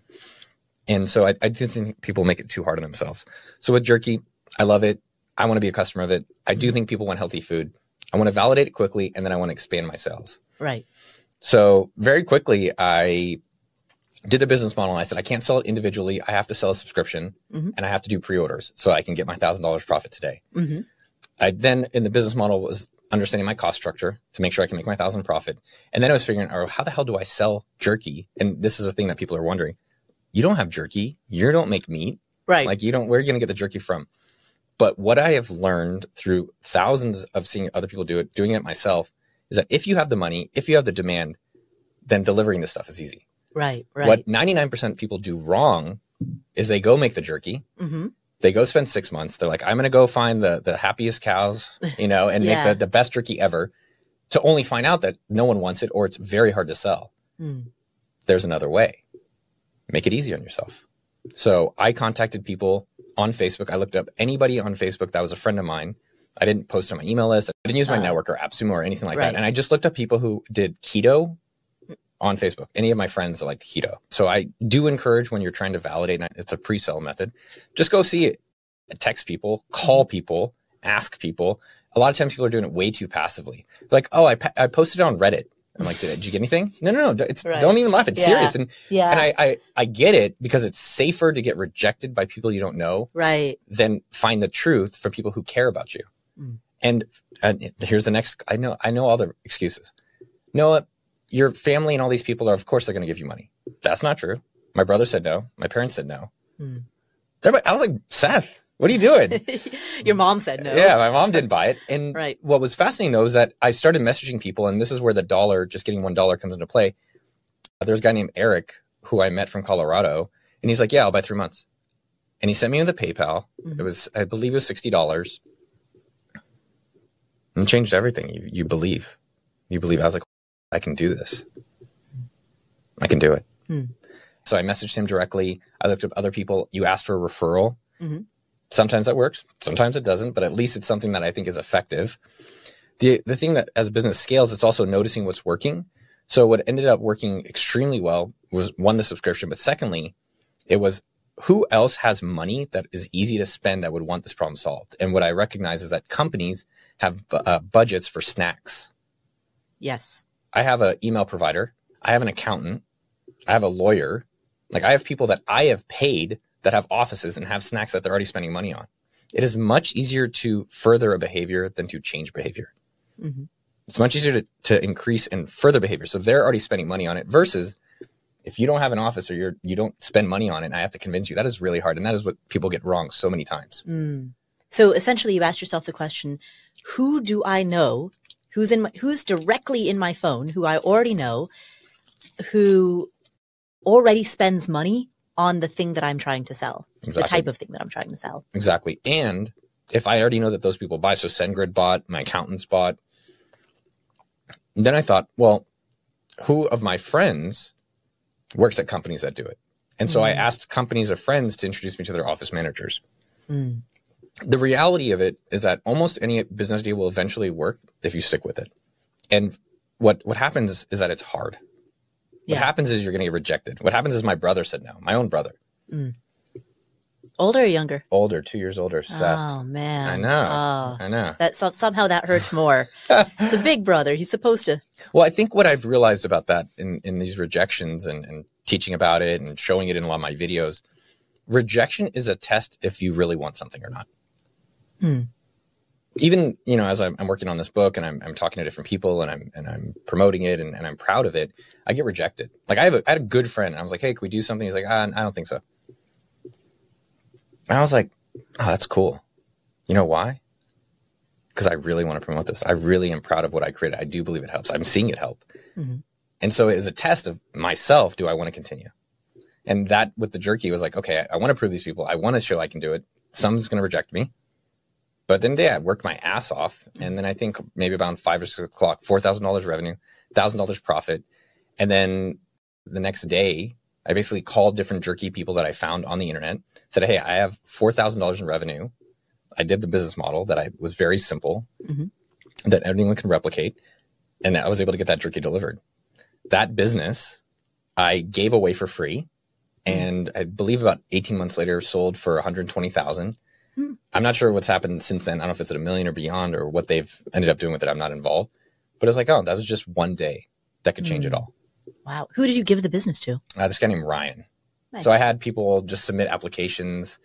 And so I, I do think people make it too hard on themselves. So with jerky, I love it. I want to be a customer of it. I do think people want healthy food. I want to validate it quickly, and then I want to expand my sales. Right. So very quickly, I did the business model. And I said, I can't sell it individually. I have to sell a subscription Mhm. and I have to do pre-orders so I can get my thousand dollars profit today. hmm I then in the business model was understanding my cost structure to make sure I can make my thousand profit. And then I was figuring out how the hell do I sell jerky? And this is a thing that people are wondering. You don't have jerky. You don't make meat. Right. Like you don't, where are you going to get the jerky from? But what I have learned through thousands of seeing other people do it, doing it myself, is that if you have the money, if you have the demand, then delivering this stuff is easy. Right. Right. What 99% of people do wrong is they go make the jerky. hmm They go spend six months. They're like, I'm going to go find the, the happiest cows, you know, and Yeah. make the, the best jerky ever to only find out that no one wants it or it's very hard to sell. Mm. There's another way. Make it easy on yourself. So I contacted people on Facebook. I looked up anybody on Facebook that was a friend of mine. I didn't post on my email list. I didn't use my Uh, network or AppSumo or anything like right. that. And I just looked up people who did keto on Facebook. Any of my friends that liked keto. So I do encourage when you're trying to validate, and it's a pre-sale method, just go see it. Text people, call people, ask people. A lot of times people are doing it way too passively. Like, oh, I, pa- I posted it on Reddit. I'm like, did, did you get anything? No, no, no. It's Right. don't even laugh. It's Yeah. serious. And Yeah. and I, I I get it because it's safer to get rejected by people you don't know right. than find the truth from people who care about you. Mm. And and here's the next. I know I know all the excuses. Noah, your family and all these people are of course they're going to give you money. That's not true. My brother said no. My parents said no. Mm. I was like, Seth, what are you doing? Your mom said no. Yeah, my mom didn't buy it. And Right. what was fascinating though is that I started messaging people, and this is where the dollar, just getting one dollar, comes into play. There's a guy named Eric who I met from Colorado, and he's like, "Yeah, I'll buy three months," and he sent me in the PayPal. Mhm. It was, I believe, it was sixty dollars, and it changed everything. You you believe, you believe. I was like, I can do this. I can do it. Hmm. So I messaged him directly. I looked up other people. You asked for a referral. Mhm. Sometimes that works. Sometimes it doesn't. But at least it's something that I think is effective. The the thing that as business scales, it's also noticing what's working. So what ended up working extremely well was one the subscription, but secondly, it was who else has money that is easy to spend that would want this problem solved. And what I recognize is that companies have uh, budgets for snacks. Yes. I have an email provider. I have an accountant. I have a lawyer. Like I have people that I have paid that have offices and have snacks that they're already spending money on. It is much easier to further a behavior than to change behavior. hmm It's much easier to, to increase and further behavior. So they're already spending money on it versus if you don't have an office or you're you don't spend money on it and I have to convince you, that is really hard. And that is what people get wrong so many times. Mm. So essentially, you asked yourself the question: Who do I know? Who's in? My, who's directly in my phone? Who I already know? Who already spends money on the thing that I'm trying to sell? The type of thing that I'm trying to sell. Exactly. And if I already know that those people buy, so SendGrid bought, my accountants bought, then I thought, well, who of my friends works at companies that do it? And so I Mm. asked companies of friends to introduce me to their office managers. Mm. The reality of it is that almost any business deal will eventually work if you stick with it. And what what happens is that it's hard. What happens is you're going to get rejected. What happens is my brother said no. My own brother, mm. Older or younger? older, two years older, Seth. Oh man, I know. Oh, I know. that some, somehow that hurts more. it's a big brother. He's supposed to. Well, I think what I've realized about that in, in these rejections and, and teaching about it and showing it in a lot of my videos, rejection is a test if you really want something or not. Hmm. Even, you know, as I'm, I'm working on this book and I'm, I'm talking to different people and I'm, and I'm promoting it and, and I'm proud of it, I get rejected. Like I have a, I had a good friend and I was like, Hey, can we do something? He's like, ah, I don't think so. And I was like, Oh, that's cool. You know why? Because I really want to promote this. I really am proud of what I created. I do believe it helps. I'm seeing it help. Mhm. And so it is a test of myself. Do I want to continue? And that with the jerky was like, okay, I, I want to prove these people. I want to show I can do it. Someone's going to reject me. But then, yeah, I worked my ass off. And then I think maybe about five or six o'clock, $4,000 revenue, $1,000 profit. And then the next day, I basically called different jerky people that I found on the internet, said, Hey, I have $4,000 in revenue. I did the business model that I was very simple, Mhm. that anyone can replicate. And I was able to get that jerky delivered. That business I gave away for free. And I believe about 18 months later sold for 120,000. Hmm. I'm not sure what's happened since then. I don't know if it's at a million or beyond or what they've ended up doing with it. I'm not involved. But it's like, oh, that was just one day that could change it Hmm. all. Wow. Who did you give the business to? Uh, this guy named Ryan. Nice. So I had people just submit applications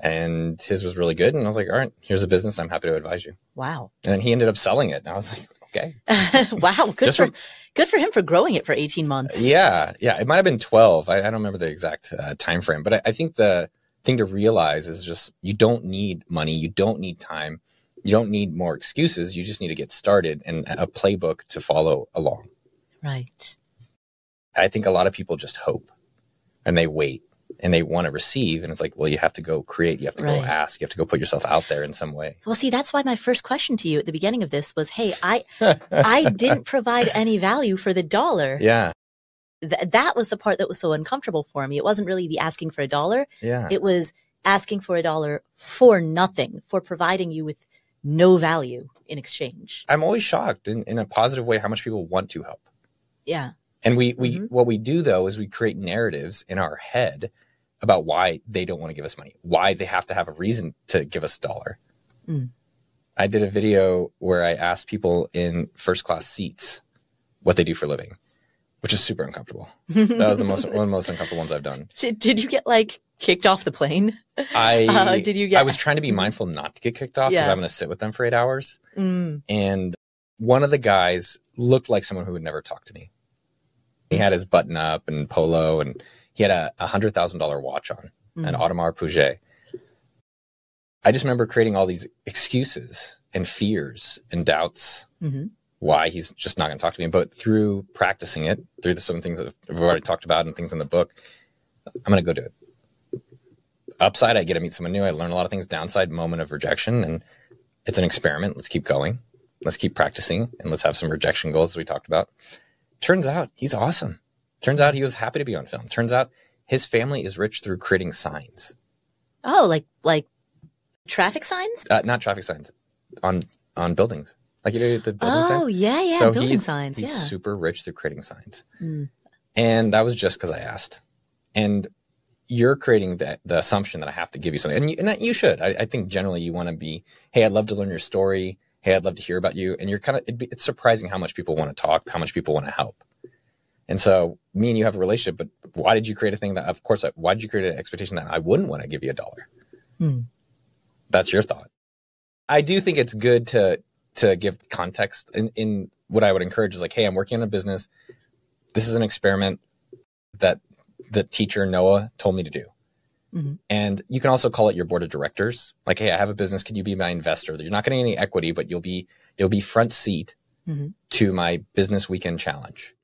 and his was really good. And I was like, all right, here's a business. I'm happy to advise you. Wow. And then he ended up selling it. And I was like, okay. wow. Good Just for good for him for growing it for 18 months. Yeah. Yeah. It might have been 12. I, I don't remember the exact uh, time frame, but I, I think the thing to realize is just you don't need money. You don't need time. You don't need more excuses. You just need to get started and a playbook to follow along. Right. I think a lot of people just hope and they wait and they want to receive. And it's like, well, you have to go create, you have to Right. go ask, you have to go put yourself out there in some way. Well, see, that's why my first question to you at the beginning of this was, "Hey, I I didn't provide any value for the dollar." yeah. Th- that was the part that was so uncomfortable for me. It wasn't really the asking for a dollar. Yeah. It was asking for a dollar for nothing, for providing you with no value in exchange. I'm always shocked in, in a positive way how much people want to help. Yeah. And we, we Mhm. what we do though is we create narratives in our head about why they don't want to give us money, why they have to have a reason to give us a dollar. Mm. I did a video where I asked people in first class seats what they do for a living, which is super uncomfortable. That was the most one of the most uncomfortable ones I've done. Did, did you get like kicked off the plane? I Uh, did you get- I was trying to be mindful not to get kicked off because Yeah. I'm going to sit with them for eight hours. Mm. And one of the guys looked like someone who would never talk to me. He had his button up and polo, and he had a a hundred thousand dollar watch on, an Mm. Audemars Piguet. I just remember creating all these excuses and fears and doubts Mhm. Why he's just not going to talk to me. But through practicing it, through the, some things that we've already talked about and things in the book, I'm going to go do it. Upside, I get to meet someone new. I learn a lot of things. Downside, moment of rejection, and it's an experiment. Let's keep going. Let's keep practicing, and let's have some rejection goals as we talked about. Turns out he's awesome. Turns out he was happy to be on film. Turns out his family is rich through creating signs, Oh, like like traffic signs? uh, not traffic signs, on on buildings. Like you know the building Oh, sign. yeah, yeah, so building he's, signs. He's yeah. super rich through creating signs. Mm. And that was just because I asked. And you're creating that the assumption that I have to give you something, and you, and that you should. I, I think generally you want to be, hey, I'd love to learn your story. Hey, I'd love to hear about you. And you're kind of, it's surprising how much people want to talk, how much people want to help. And so me and you have a relationship, but why did you create a thing that, of course, why did you create an expectation that I wouldn't want to give you a dollar? Hmm. That's your thought. I do think it's good to to give context in, in what I would encourage is like, hey, I'm working on a business. This is an experiment that the teacher Noah told me to do. Mhm. And you can also call it your board of directors. Like, hey, I have a business. Can you be my investor? You're not getting any equity, but you'll be you'll be front seat Mhm. to my business weekend challenge.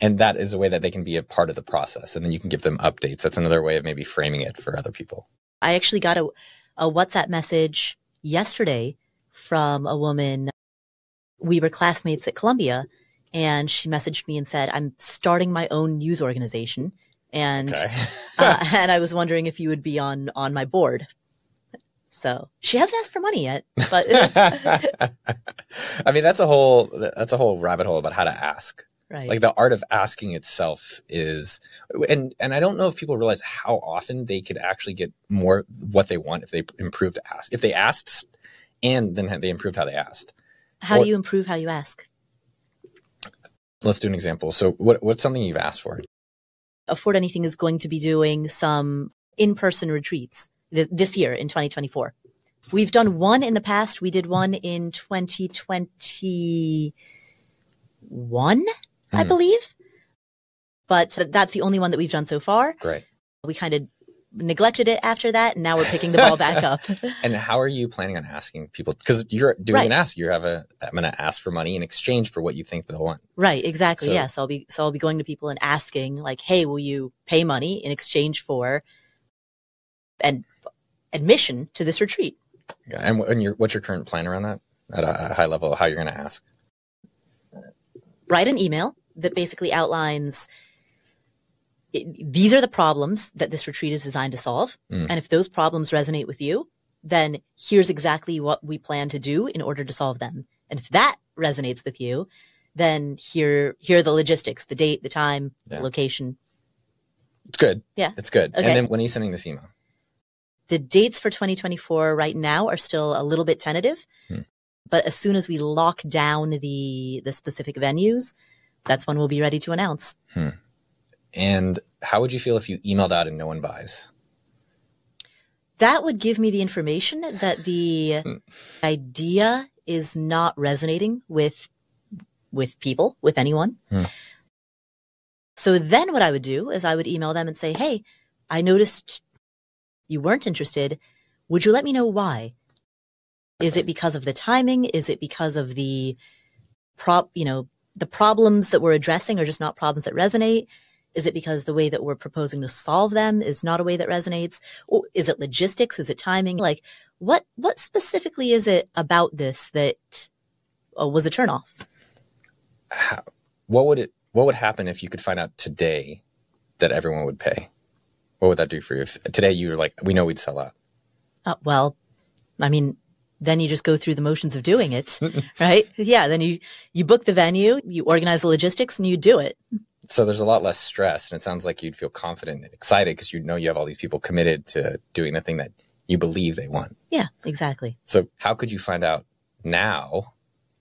And that is a way that they can be a part of the process. And then you can give them updates. That's another way of maybe framing it for other people. I actually got a, a WhatsApp message yesterday from a woman. We were classmates at Columbia and she messaged me and said, I'm starting my own news organization. And, Okay. uh, and I was wondering if you would be on, on my board. So she hasn't asked for money yet, but I mean, that's a whole that's a whole rabbit hole about how to ask. right. Like the art of asking itself is, and and I don't know if people realize how often they could actually get more what they want if they improve to ask. If they asked, and then they improved how they asked. how or- do you improve how you ask? Let's do an example. So, what what's something you've asked for? Afford Anything is going to be doing some in-person retreats th- this year in 2024. We've done one in the past. We did one in 2021, I Hmm. believe. But that's the only one that we've done so far. Great. We kind of neglected it after that, and now we're picking the ball back up. And how are you planning on asking people? Because you're doing Right. an ask. You have a. I'm going to ask for money in exchange for what you think they'll want. right, exactly. So- yeah. So I'll be so I'll be going to people and asking, like, "Hey, will you pay money in exchange for and admission to this retreat?" Yeah, And, and your what's your current plan around that at a, a high level? How you're going to ask? write an email that basically outlines it, these are the problems that this retreat is designed to solve. Mm. And if those problems resonate with you, then here's exactly what we plan to do in order to solve them. And if that resonates with you, then here, here are the logistics, the date, the time, Yeah. the location. It's good. Yeah. It's good. Okay. And then when are you sending this email? The dates for 2024 right now are still a little bit tentative, Hmm. but as soon as we lock down the, the specific venues, that's when we'll be ready to announce. And how would you feel if you emailed out and no one buys? that would give me the information that the Hmm. idea is not resonating with with people with anyone Hmm. so then what i would do is i would email them and say hey i noticed you weren't interested would you let me know why is it because of the timing is it because of the prop you know the problems that we're addressing are just not problems that resonate is it because the way that we're proposing to solve them is not a way that resonates or is it logistics is it timing like what what specifically is it about this that uh, was a turnoff How, what would it? What would happen if you could find out today that everyone would pay? What would that do for you? If today you were like, we know we'd sell out. uh, well i mean then you just go through the motions of doing it right yeah then you you book the venue you organize the logistics and you do it So there's a lot less stress, and it sounds like you'd feel confident and excited because you know you have all these people committed to doing the thing that you believe they want. yeah exactly So how could you find out now,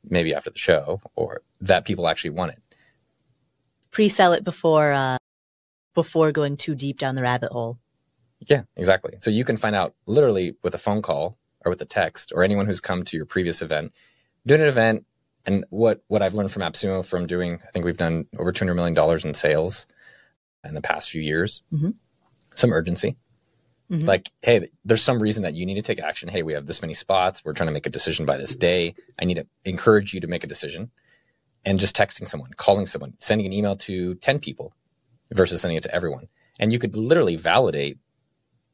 maybe after the show, or that people actually want it? pre-sell it before uh, before going too deep down the rabbit hole. Yeah, exactly. So you can find out literally with a phone call or with a text or anyone who's come to your previous event, doing an event. And what, what I've learned from AppSumo from doing, I think we've done over $200 million in sales in the past few years, mm-hmm. some urgency. Mm-hmm. Like, hey, there's some reason that you need to take action. Hey, we have this many spots. We're trying to make a decision by this day. I need to encourage you to make a decision. And just texting someone, calling someone, sending an email to 10 people versus sending it to everyone. And you could literally validate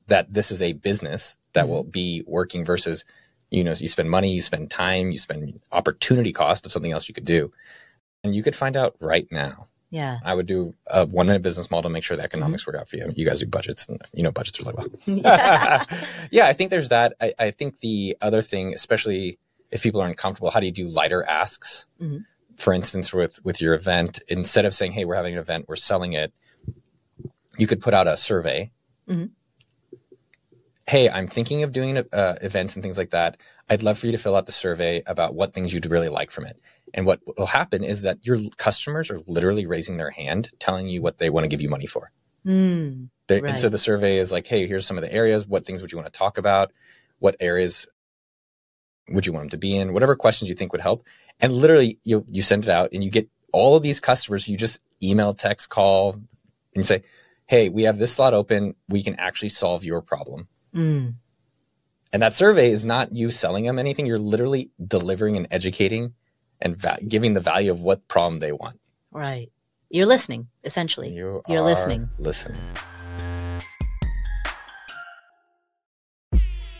that this is a business that mm-hmm. will be working versus, you know, you spend money, you spend time, you spend opportunity cost of something else you could do. And you could find out right now yeah. I would do a one minute business model to make sure the economics mm-hmm. work out for you. You guys do budgets and you know budgets are like, well. yeah. yeah, I think there's that. I, I, think the other thing, especially if people are uncomfortable, how do you do lighter asks? Mm-hmm. For instance, with with your event, instead of saying, Hey, we're having an event, we're selling it, you could put out a survey. Mm-hmm. Hey, I'm thinking of doing uh, events and things like that. I'd love for you to fill out the survey about what things you'd really like from it. And what will happen is that your customers are literally raising their hand, telling you what they want to give you money for. Mm, right. And so the survey is like, hey, here's some of the areas. What things would you want to talk about? What areas would you want them to be in? Whatever questions you think would help. And literally, you you send it out, and you get all of these customers. You just email, text, call, and you say, hey, we have this slot open. We can actually solve your problem. Mm. And that survey is not you selling them anything. You're literally delivering and educating and va- giving the value of what problem they want. Right. You're listening, essentially. You You're listening. Listening.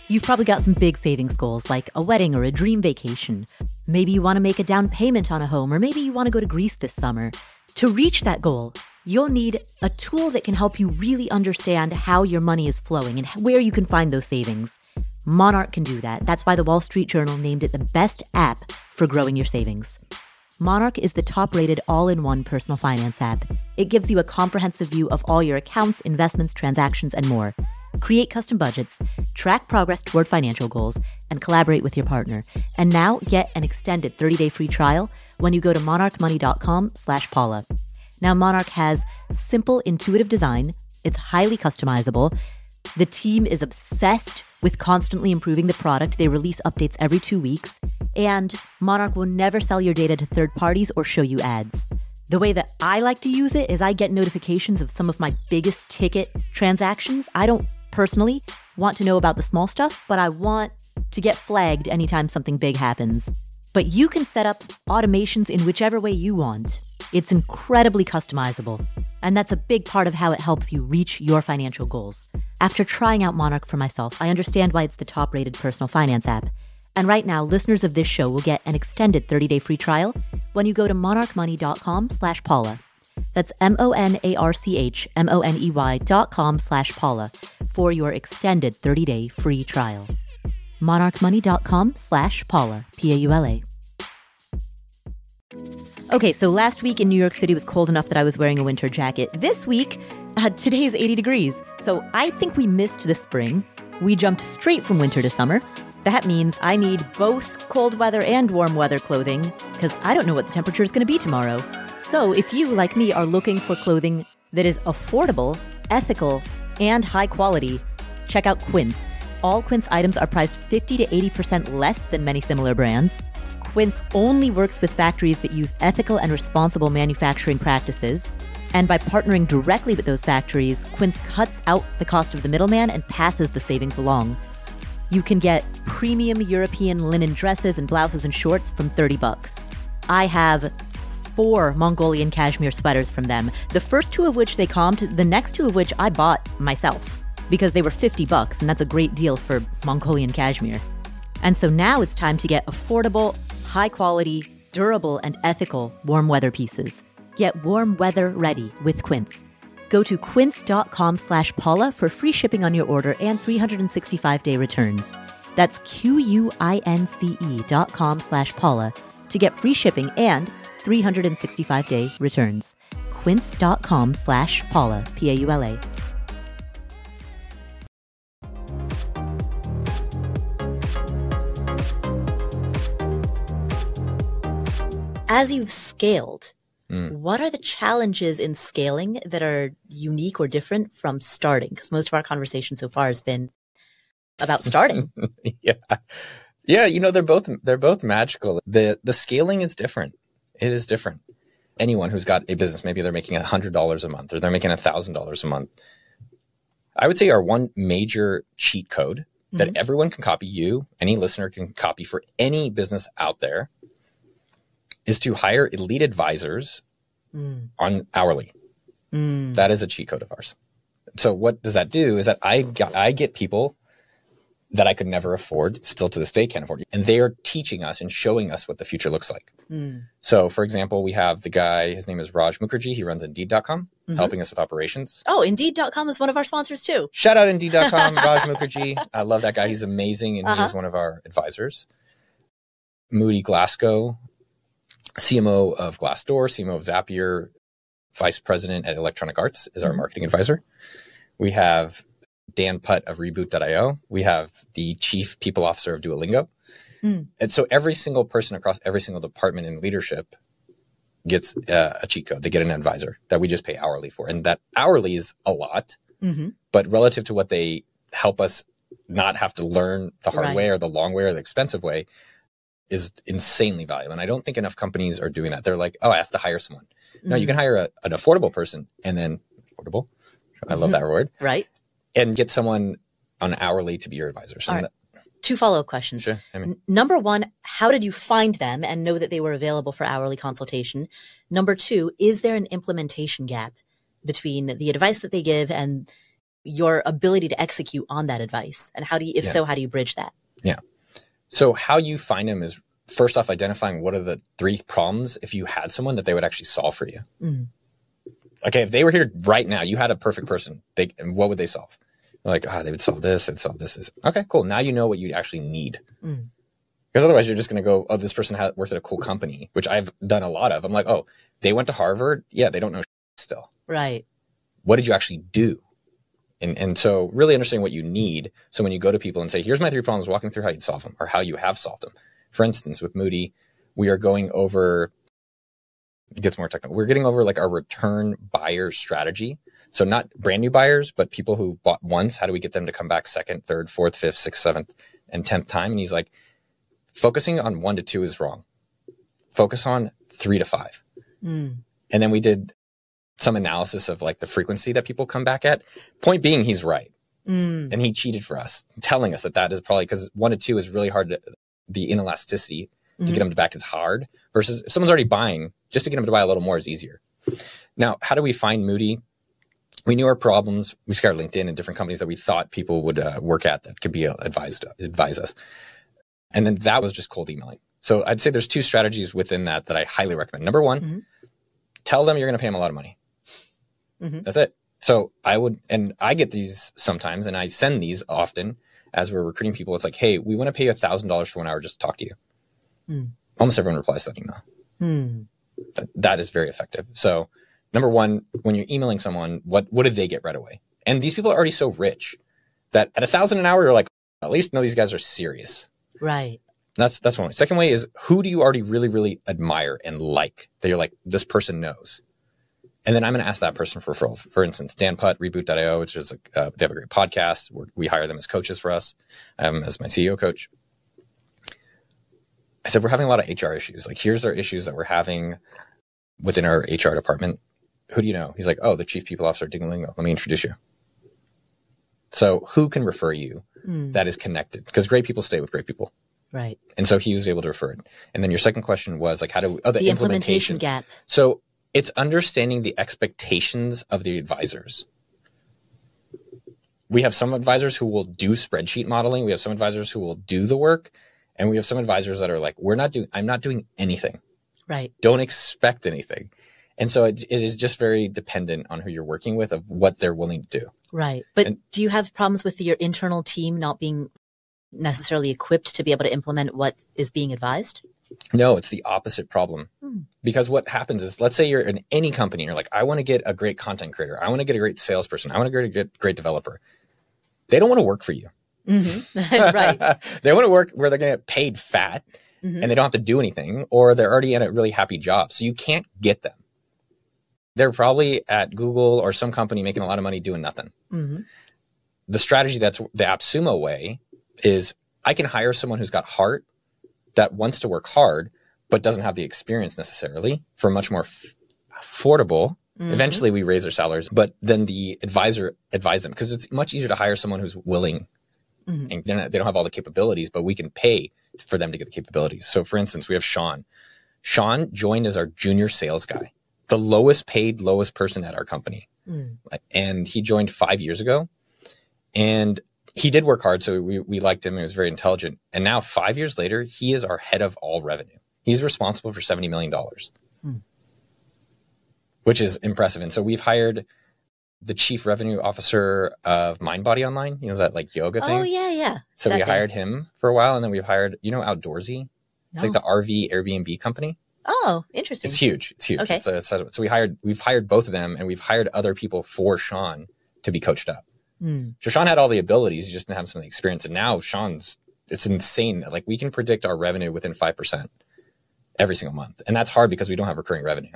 You've probably got some big savings goals like a wedding or a dream vacation. Maybe you want to make a down payment on a home, or maybe you want to go to Greece this summer. To reach that goal, you'll need a tool that can help you really understand how your money is flowing and where you can find those savings. Monarch can do that. That's why the Wall Street Journal named it the best app for growing your savings. Monarch is the top rated all in one personal finance app. It gives you a comprehensive view of all your accounts, investments, transactions, and more. Create custom budgets, track progress toward financial goals, and collaborate with your partner. And now get an extended 30-day free trial when you go to monarchmoney.com slash Paula. Now, Monarch has simple, intuitive design. It's highly customizable. The team is obsessed with constantly improving the product, they release updates every two weeks, and Monarch will never sell your data to third parties or show you ads. The way that I like to use it is I get notifications of some of my biggest ticket transactions. I don't personally want to know about the small stuff, but I want to get flagged anytime something big happens. But you can set up automations in whichever way you want. It's incredibly customizable, and that's a big part of how it helps you reach your financial goals. After trying out Monarch for myself, I understand why it's the top rated personal finance app. And right now, listeners of this show will get an extended 30-day free trial when you go to monarchmoney.com slash Paula. That's M-O-N-A-R-C-H-M-O-N-E-Y dot com slash Paula for your extended 30-day free trial. monarchmoney.com slash Paula, P-A-U-L-A. Okay, so last week in New York City was cold enough that I was wearing a winter jacket. This week, uh, today is 80 degrees. So I think we missed the spring. We jumped straight from winter to summer. That means I need both cold weather and warm weather clothing because I don't know what the temperature is going to be tomorrow. So if you, like me, are looking for clothing that is affordable, ethical, and high quality, check out Quince. All Quince items are priced 50 to 80% less than many similar brands. Quince only works with factories that use ethical and responsible manufacturing practices. And by partnering directly with those factories, Quince cuts out the cost of the middleman and passes the savings along. You can get premium European linen dresses and blouses and shorts from 30 bucks. I have four Mongolian cashmere sweaters from them, the first two of which they comped, the next two of which I bought myself because they were 50 bucks, and that's a great deal for Mongolian cashmere. And so now it's time to get affordable, high quality, durable, and ethical warm weather pieces. Get warm weather ready with Quince. Go to quince.com slash Paula for free shipping on your order and 365 day returns. That's Q-U-I-N-C-E dot com slash Paula to get free shipping and 365 day returns. Quince.com slash Paula, P-A-U-L-A. As you've scaled, Mm. What are the challenges in scaling that are unique or different from starting? Because most of our conversation so far has been about starting. yeah. Yeah, you know they're both they're both magical. The the scaling is different. It is different. Anyone who's got a business, maybe they're making hundred dollars a month or they're making thousand dollars a month. I would say our one major cheat code that Mhm. everyone can copy, you, any listener can copy for any business out there, is to hire elite advisors Mm, on hourly. mm, That is a cheat code of ours. So what does that do is that I got, I get people that I could never afford, still to this day can't afford, and they are teaching us and showing us what the future looks like. mm, So, for example, we have the guy, his name is Raj Mukherjee. He runs Indeed.com, Mhm. helping us with operations. Oh, Indeed.com is one of our sponsors too. Shout out Indeed.com, Raj Mukherjee. I love that guy. He's amazing, and Uh-huh. he is one of our advisors. Moody Glasgow, CMO of Glassdoor, CMO of Zapier, Vice President at Electronic Arts, is our Mhm. marketing advisor. We have Dan Putt of Reboot.io. We have the Chief People Officer of Duolingo. Mm. And so every single person across every single department in leadership gets uh, a cheat code. They get an advisor that we just pay hourly for. And that hourly is a lot hmm but relative to what they help us not have to learn the hard Right. way or the long way or the expensive way is insanely valuable. And I don't think enough companies are doing that. They're like, oh, I have to hire someone. No, Mm-hmm. you can hire a, an affordable person and then affordable. I love that word Right. and get someone on hourly to be your advisor. So right. Two follow up questions. sure. I mean, Number one, how did you find them and know that they were available for hourly consultation? Number two, is there an implementation gap between the advice that they give and your ability to execute on that advice? And how do you, if Yeah. so, how do you bridge that? So how you find them is first off identifying what are the three problems if you had someone that they would actually solve for you. Mm. okay, if they were here right now, you had a perfect person. They what would they solve? Like, ah, they would solve this and solve this. Is okay, cool. Now you know what you actually need. Mm. Because otherwise, you're just going to go, oh, this person ha- worked at a cool company, which I've done a lot of. I'm like, oh, they went to Harvard. Yeah, they don't know still. Right. What did you actually do? And and so really understanding what you need. So when you go to people and say, here's my three problems, walking through how you'd solve them or how you have solved them. For instance, with Moody, we are going over it gets more technical. We're getting over like our return buyer strategy. So not brand new buyers, but people who bought once. How do we get them to come back second, third, fourth, fifth, sixth, seventh, and tenth time? And he's like, focusing on one to two is wrong. Focus on three to five. Mm. And then we did some analysis of like the frequency that people come back at. Point being, he's right. Mm. And he cheated for us, telling us that that is probably because one to two is really hard to, the inelasticity to Mhm. get them to back is hard versus if someone's already buying, just to get them to buy a little more is easier. Now, how do we find Moody? We knew our problems. We scoured LinkedIn and different companies that we thought people would uh, work at that could be uh, advised advise us. And then that was just cold emailing. So I'd say there's two strategies within that that I highly recommend. Number one, Mhm. tell them you're going to pay them a lot of money. Mhm. That's it. So I would, and I get these sometimes, and I send these often as we're recruiting people. It's like, hey, we want to pay you a thousand dollars for one hour just to talk to you. Hmm. Almost everyone replies to that email. Mm. That, that is very effective. So number one, when you're emailing someone, what what did they get right away? And these people are already so rich that at a thousand an hour, you're like, at least know these guys are serious. Right. That's that's one way. Second way is who do you already really really admire and like that you're like this person knows, and then I'm going to ask that person for referral. For instance, Dan Putt, Reboot.io, which is a, uh, they have a great podcast. Where we hire them as coaches for us, um, as my CEO coach. I said we're having a lot of HR issues. Like here's our issues that we're having within our HR department. Who do you know? He's like, oh, the chief people officer Duolingo. Let me introduce you. So who can refer you Mm. that is connected? Because great people stay with great people. Right. And so he was able to refer it. And then your second question was like, how do we, oh, the, The implementation implementation. gap. So it's understanding the expectations of the advisors. We have some advisors who will do spreadsheet modeling. We have some advisors who will do the work. And we have some advisors that are like, we're not doing, I'm not doing anything. Right. Don't expect anything. And so it, it is just very dependent on who you're working with of what they're willing to do. Right. But And- do you have problems with your internal team not being necessarily equipped to be able to implement what is being advised? No, it's the opposite problem. Hmm. Because what happens is, let's say you're in any company and you're like, I want to get a great content creator. I want to get a great salesperson. I want to get a great, great developer. They don't want to work for you. Mm-hmm. right. they want to work where they're going to get paid fat Mhm. and they don't have to do anything or they're already in a really happy job. So you can't get them. they're probably at Google or some company making a lot of money doing nothing. hmm The strategy that's the AppSumo way is I can hire someone who's got heart that wants to work hard, but doesn't have the experience necessarily for much more f- affordable. Mhm. Eventually we raise their salaries, but then the advisor advise them because it's much easier to hire someone who's willing Mhm. and not, they don't have all the capabilities, but we can pay for them to get the capabilities. So for instance, we have Sean. Sean joined as our junior sales guy, the lowest paid, lowest person at our company. Mm. And he joined five years ago and he did work hard. So we, we liked him. He was very intelligent. And now five years later, he is our head of all revenue. He's responsible for $70 million, Hmm. which is impressive. And so we've hired the chief revenue officer of MindBody Online, you know, that like yoga thing. Oh yeah, yeah. So That we thing. hired him for a while, and then we've hired, you know, Outdoorsy. It's like the RV Airbnb company. Oh, interesting. It's huge. It's huge. Okay. It's a- it's a- so we hired, we've hired both of them, and we've hired other people for Sean to be coached up. Mm. So Sean had all the abilities, he just didn't have some of the experience, and now Sean's it's insane. Like we can predict our revenue within five percent every single month, and that's hard because we don't have recurring revenue.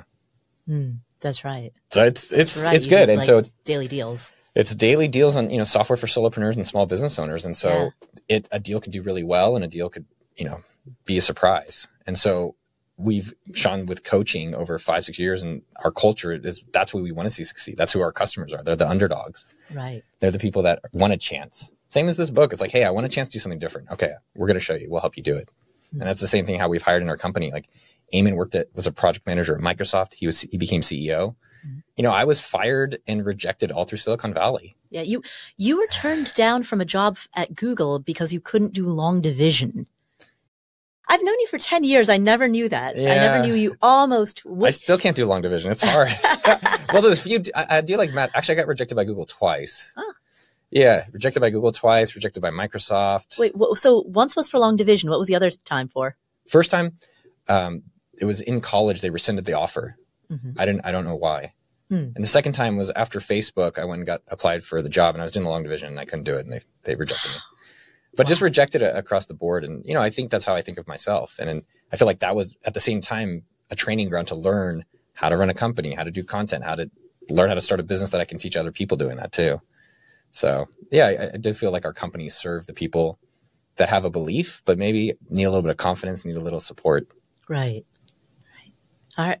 Mm. That's right. So it's it's That's right. it's You good, and like, so it's, daily deals. it's daily deals on you know software for solopreneurs and small business owners and so it a deal could do really well and a deal could you know be a surprise and so we've shone with coaching over five six years and our culture is that's what we want to see succeed that's who our customers are they're the underdogs Right. they're the people that want a chance same as this book it's like hey i want a chance to do something different okay we're going to show you we'll help you do it and that's the same thing how we've hired in our company like Eamon worked at was a project manager at Microsoft. He was he became CEO. Mhm. You know, I was fired and rejected all through Silicon Valley. Yeah, you you were turned down from a job at Google because you couldn't do long division. I've known you for 10 years. I never knew that. I never knew you almost I still can't do long division. It's hard. well, there's a few. I, I do like Matt. Actually, I got rejected by Google twice. Oh. Yeah, rejected by Google twice. Rejected by Microsoft. Wait, so once was for long division. What was the other time for? First time, um, it was in college. They rescinded the offer. Mhm. I didn't. I don't know why. Hmm. And the second time was after Facebook. I went and got applied for the job, and I was doing the long division, and I couldn't do it, and they they rejected me. But just rejected it across the board, and you know, I think that's how I think of myself, and, and I feel like that was at the same time a training ground to learn how to run a company, how to do content, how to learn how to start a business that I can teach other people doing that too. So yeah, I, I do feel like our companies serve the people that have a belief, but maybe need a little bit of confidence, need a little support. Right. Right. All right.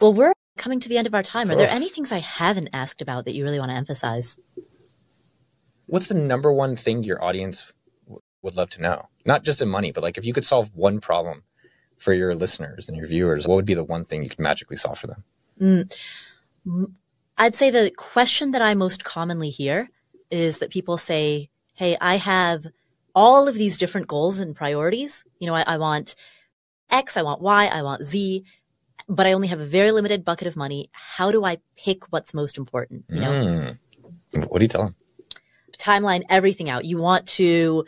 Well, we're coming to the end of our time. Are there any things I haven't asked about that you really want to emphasize? What's the number one thing your audience would love to know? Not just in money, but like if you could solve one problem for your listeners and your viewers, what would be the one thing you could magically solve for them? I'd say the question that I most commonly hear is that people say, Hey, I have all of these different goals and priorities. You know, I, I want X, I want Y, I want Z, but I only have a very limited bucket of money. How do I pick what's most important? You know, Mm. What do you tell them? timeline everything out. You want to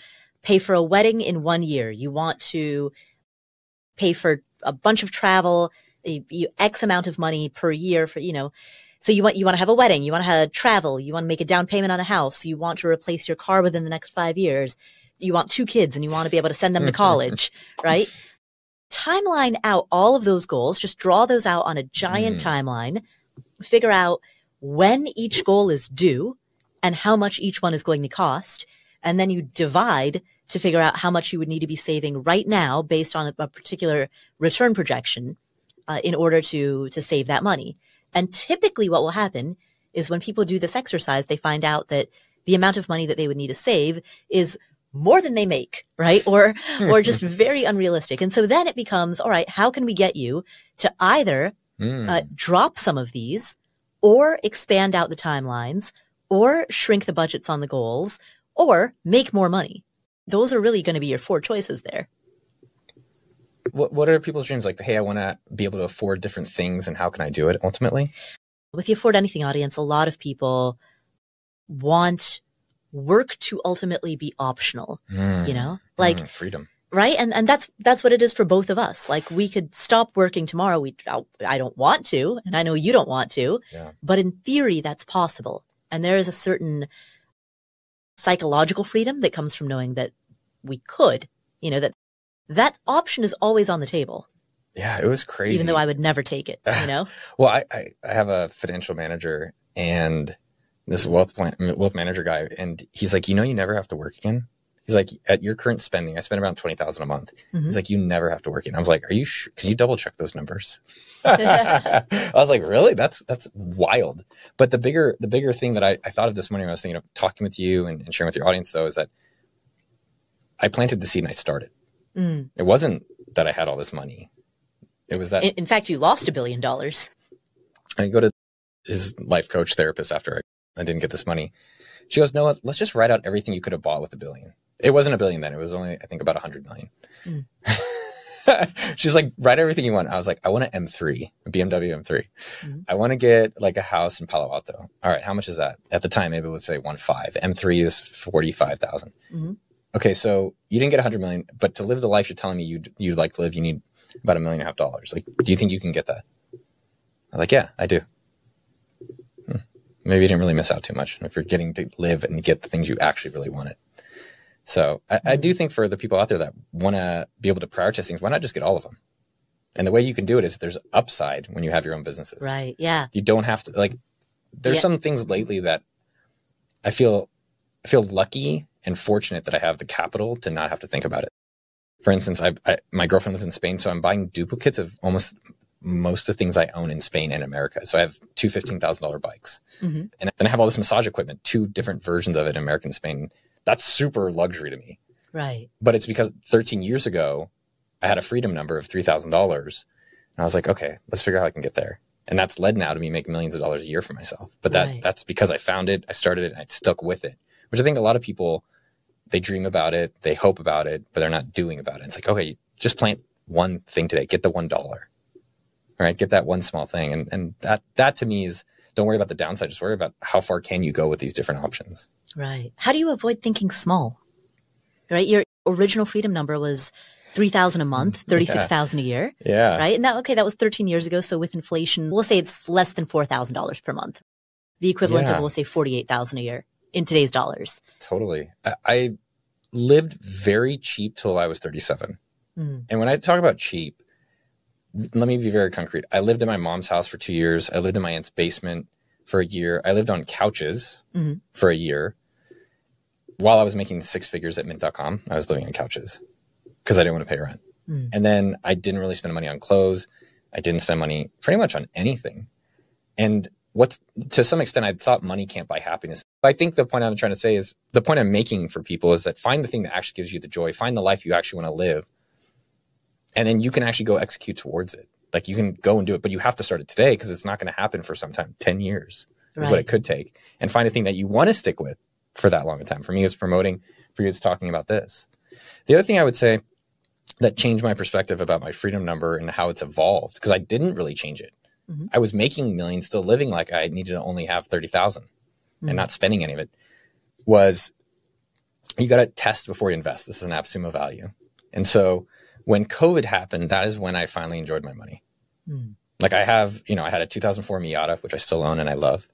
pay for a wedding in one year. You want to pay for a bunch of travel, you- X amount of money per year for, you know, so you want, you want to have a wedding. You want to have travel. You want to make a down payment on a house. You want to replace your car within the next five years. You want two kids and you want to be able to send them to college, right? Timeline out all of those goals. Just draw those out on a giant Mm. timeline. Figure out when each goal is due and how much each one is going to cost. And then you divide to figure out how much you would need to be saving right now based on a, a particular return projection uh, in order to, to save that money. And typically what will happen is when people do this exercise, they find out that the amount of money that they would need to save is more than they make, right? Or, or just very unrealistic. And so then it becomes, all right, how can we get you to either Mm. uh, drop some of these or expand out the timelines or shrink the budgets on the goals or make more money. Those are really going to be your four choices there. what, what are people's dreams? Like, hey, I want to be able to afford different things, and how can I do it ultimately? With the Afford Anything audience, a lot of people want work to ultimately be optional, Mm. you know, like, Mm, freedom. right? And, and that's, that's what it is for both of us. Like we could stop working tomorrow. We, I don't want to, and I know you don't want to, Yeah. but in theory, that's possible. And there is a certain psychological freedom that comes from knowing that we could, you know, that that option is always on the table. Yeah, it was crazy. even though I would never take it, you know? Well, I, I, I have a financial manager and this wealth plan, wealth manager guy, and he's like, you know, you never have to work again. He's like, at your current spending, I spend around twenty thousand a month. Mhm. He's like, you never have to work again. I was like, are you? Sh- can you double check those numbers? I was like, really? That's that's wild. But the bigger the bigger thing that I, I thought of this morning when I was thinking of talking with you and, and sharing with your audience though is that I planted the seed and I started. Mm. It wasn't that I had all this money. It was that In, in fact, you lost a billion dollars. I go to his life coach therapist after I, I didn't get this money. She goes, Noah, let's just write out everything you could have bought with a billion. It wasn't a billion then. It was only, I think, about a hundred million. Mm. She's like, write everything you want. I was like, I want an M3, a BMW M3. Mhm. I want to get like a house in Palo Alto. All right. How much is that? At the time, maybe let's say one five. M3 is 45,000. Mhm. Okay. So you didn't get a hundred million, but to live the life you're telling me you'd, you'd like to live, you need about a million and a half dollars. Like, do you think you can get that? I'm like, yeah, I do. Hmm. Maybe you didn't really miss out too much if you're getting to live and get the things you actually really wanted. So I, I do think for the people out there that want to be able to prioritize things, why not just get all of them? And the way you can do it is there's upside when you have your own businesses. Right. Yeah. You don't have to like. There's Yeah. some things lately that I feel I feel lucky and fortunate that I have the capital to not have to think about it. For instance, I, I my girlfriend lives in Spain, so I'm buying duplicates of almost most of the things I own in Spain and America. So I have two fifteen thousand dollar bikes, Mhm. and then I have all this massage equipment, two different versions of it in America and Spain. That's super luxury to me. Right. But it's because 13 years ago, I had a freedom number of $3,000. And I was like, okay, let's figure out how I can get there. And that's led now to me making millions of dollars a year for myself. But that Right. that's because I found it, I started it, and I stuck with it. Which I think a lot of people they dream about it, they hope about it, but they're not doing about it. It's like, okay, just plant one thing today, get the one dollar. All right, get that one small thing. And and that that to me is don't worry about the downside, just worry about how far can you go with these different options. Right. How do you avoid thinking small? Right. Your original freedom number was 3000 a month, 36,000 a year. Yeah. Right. And that, okay, that was 13 years ago. So with inflation, we'll say it's less than $4,000 per month. The equivalent Yeah. of, we'll say 48,000 a year in today's dollars. Totally. I, I lived very cheap till I was 37. Mm. And when I talk about cheap, let me be very concrete. I lived in my mom's house for two years. I lived in my aunt's basement for a year. I lived on couches Mhm. for a year. While I was making six figures at mint.com, I was living on couches because I didn't want to pay rent. Mm. And then I didn't really spend money on clothes. I didn't spend money pretty much on anything. And what's to some extent, I thought money can't buy happiness. But I think the point I'm trying to say is the point I'm making for people is that find the thing that actually gives you the joy, find the life you actually want to live, and then you can actually go execute towards it. Like you can go and do it, but you have to start it today because it's not going to happen for some time. Ten years is what it could take, and find a thing that you want to stick with for that long a time. For me, it's promoting. For you, it's talking about this. The other thing I would say that changed my perspective about my freedom number and how it's evolved because I didn't really change it. Mhm. I was making millions, still living like I needed to only have thirty thousand Mhm. and not spending any of it. Was you got to test before you invest. This is an AppSumo value, and so when COVID happened, that is when I finally enjoyed my money. Mm. Like I have, you know, I had a 2004 Miata, which I still own and I love.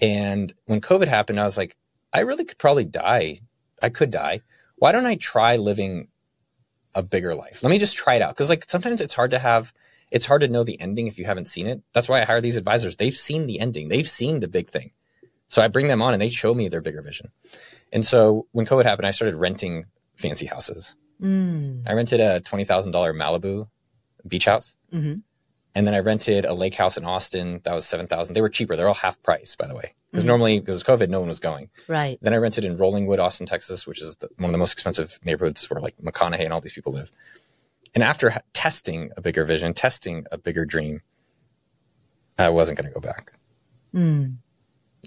And when COVID happened, I was like, I really could probably die. I could die. Why don't I try living a bigger life? Let me just try it out. Cause like sometimes it's hard to have, it's hard to know the ending if you haven't seen it. That's why I hire these advisors. They've seen the ending. They've seen the big thing. So I bring them on and they show me their bigger vision. And so when COVID happened, I started renting fancy houses. Mm. I rented a $20,000 Malibu beach house. Mhm. And then I rented a lake house in Austin. That was 7000 They were cheaper. They're all half price, by the way. Because Mhm. normally, because COVID, no one was going. Right. Then I rented in Rollingwood, Austin, Texas, which is the, one of the most expensive neighborhoods where like McConaughey and all these people live. And after ha- testing a bigger vision, testing a bigger dream, I wasn't going to go back. Mm.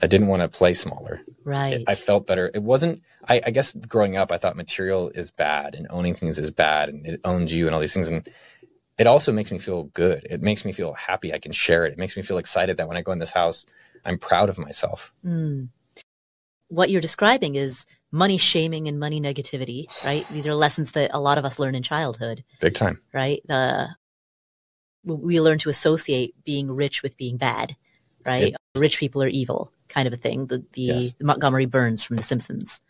I didn't want to play smaller. Right. It- I felt better. It wasn't, I, I guess growing up, I thought material is bad and owning things is bad and it owns you and all these things. And it also makes me feel good. It makes me feel happy. I can share it. It makes me feel excited that when I go in this house, I'm proud of myself. Mm. What you're describing is money shaming and money negativity, right? These are lessons that a lot of us learn in childhood, Big time. right? The we learn to associate being rich with being bad, right? rich people are evil, kind of a thing. The the Yes. Montgomery Burns from The Simpsons.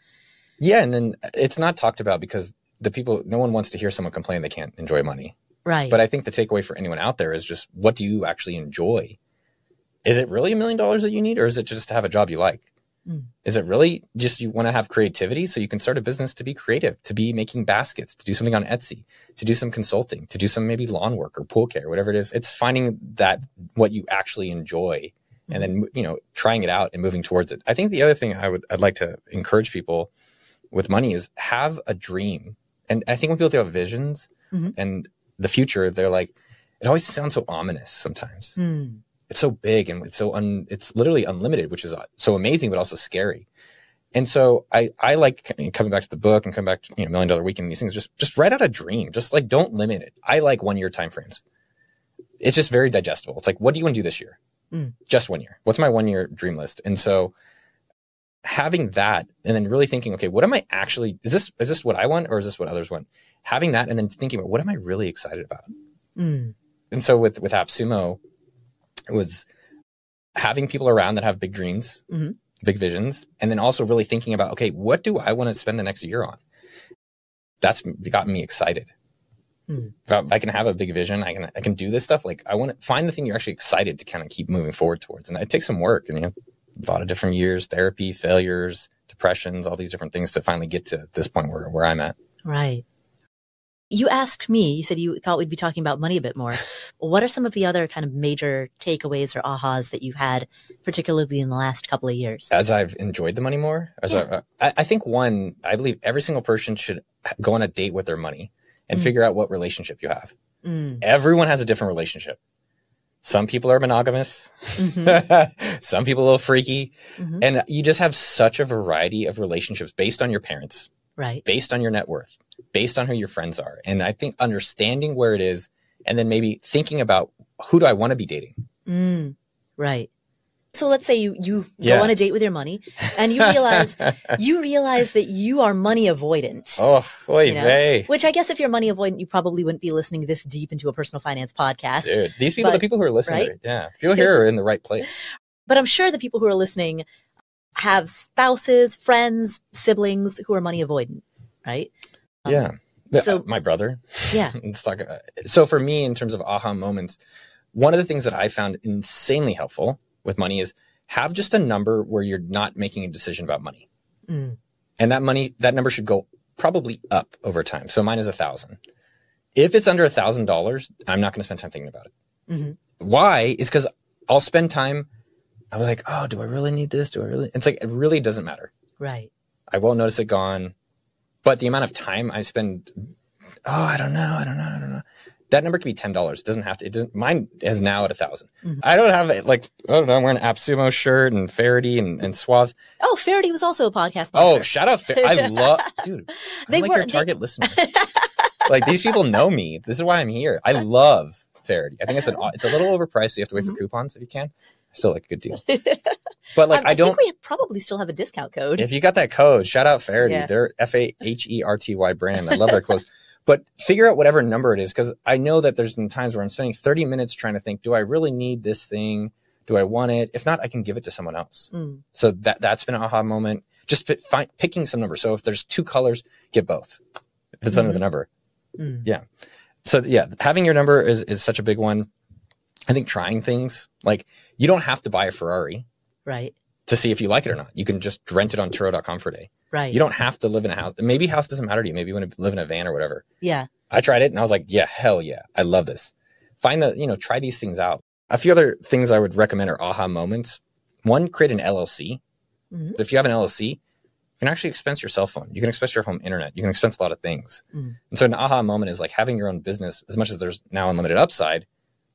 Yeah. And then it's not talked about because the people, no one wants to hear someone complain they can't enjoy money. Right. But I think the takeaway for anyone out there is just what do you actually enjoy? Is it really a million dollars that you need, or is it just to have a job you like? Mm. Is it really just you want to have creativity so you can start a business to be creative, to be making baskets, to do something on Etsy, to do some consulting, to do some maybe lawn work or pool care, whatever it is? It's finding that what you actually enjoy and then you know trying it out and moving towards it. I think the other thing I would I'd like to encourage people with money is have a dream. And I think when people think about visions Mhm. and the future, they're like, it always sounds so ominous sometimes. Hmm. It's so big and it's so un, it's literally unlimited, which is uh, so amazing, but also scary. And so I, I like coming back to the book and coming back to, you know, million dollar weekend, and these things, just, just write out a dream. Just like, don't limit it. I like one year timeframes. It's just very digestible. It's like, what do you want to do this year? Mm. Just one year. What's my one year dream list? And so having that and then really thinking, okay, what am I actually, is this, is this what I want or is this what others want? Having that and then thinking about what am I really excited about? Hmm. And so with, with AppSumo, it was having people around that have big dreams, Mhm. big visions, and then also really thinking about, okay, what do I want to spend the next year on? That's gotten me excited. Hmm. If I, can have a big vision, I can I can do this stuff. Like I want to find the thing you're actually excited to kind of keep moving forward towards, and it takes some work and you know a lot of different years, therapy, failures, depressions, all these different things to finally get to this point where where I'm at. Right. You asked me, you said you thought we'd be talking about money a bit more. what are some of the other kind of major takeaways or ahas that you've had, particularly in the last couple of years? as I've enjoyed the money more, as Yeah. I, I think one, I believe every single person should go on a date with their money and Mm. figure out what relationship you have. Mm. Everyone has a different relationship. Some people are monogamous. Mhm. Some people a little freaky. Mhm. And you just have such a variety of relationships based on your parents, Right. based on your net worth, based on who your friends are. And I think understanding where it is and then maybe thinking about who do I want to be dating? Mm. Right. So let's say you, you Yeah. go on a date with your money and you realize, you realize that you are money avoidant. oh, oy You know? vey. Which I guess if you're money avoidant, you probably wouldn't be listening this deep into a personal finance podcast. Dude, these people, But- the people who are listening, right? it, yeah, people here are in the right place. But I'm sure the people who are listening have spouses, friends, siblings who are money avoidant, right? Um, yeah. so- So my brother. Yeah. Let's talk. About, so for me, in terms of aha moments, one of the things that I found insanely helpful with money is have just a number where you're not making a decision about money, Mm. and that money that number should go probably up over time. So mine is a thousand. If it's under a thousand dollars, I'm not going to spend time thinking about it. Mhm. Why? Is because I'll spend time. I'm like, oh, do I really need this? Do I really? It's like it really doesn't matter. Right. I won't notice it gone. But the amount of time I spend, oh, I don't know, I don't know, I don't know. That number could be ten dollars. It doesn't have to. It doesn't. Mine is now at a 1000 Mhm. I don't have it like I don't know. I'm wearing an AppSumo shirt and Faherty and, and swaths. Oh, Faherty was also a podcast. Oh, shout out! I love, dude. I'm They like were- your they- target listener. like these people know me. This is why I'm here. I love Faherty. I think it's an. It's a little overpriced. So you have to wait Mhm. for coupons if you can. Still like a good deal. But like Um, I don't. think we probably still have a discount code. If you got that code, shout out Faherty. Yeah. They're F A H E R T Y brand. I love their clothes. But figure out whatever number it is because I know that there's been times where I'm spending 30 minutes trying to think, do I really need this thing? Do I want it? If not, I can give it to someone else. Mm. So that that's been an aha moment. Just fit, find, picking some number. So if there's two colors, get both. If it's under Mhm. the number. Mm. So yeah, having your number is is such a big one. I think trying things like you don't have to buy a Ferrari Right. To see if you like it or not. You can just rent it on Turo.com for a day. Right. You don't have to live in a house. Maybe house doesn't matter to you. Maybe you want to live in a van or whatever. yeah. I tried it and I was like, yeah, hell yeah. I love this. Find the, you know, try these things out. A few other things I would recommend are aha moments. One, create an LLC. Mhm. If you have an LLC, you can actually expense your cell phone. You can expense your home internet. You can expense a lot of things. Mm. And so an aha moment is like having your own business, as much as there's now unlimited upside,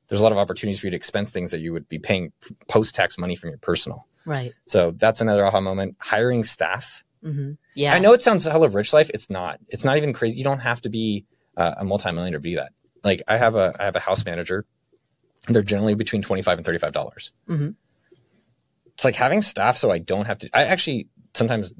there's a lot of opportunities for you to expense things that you would be paying post tax money from your personal. Right. So that's another aha moment. Hiring staff. hmm Yeah. I know it sounds a hell hella rich life. It's not. It's not even crazy. You don't have to be uh, a multimillionaire to be that. Like I have a I have a house manager. They're generally between twenty five and thirty five dollars. Mhm. It's like having staff, so I don't have to. I actually sometimes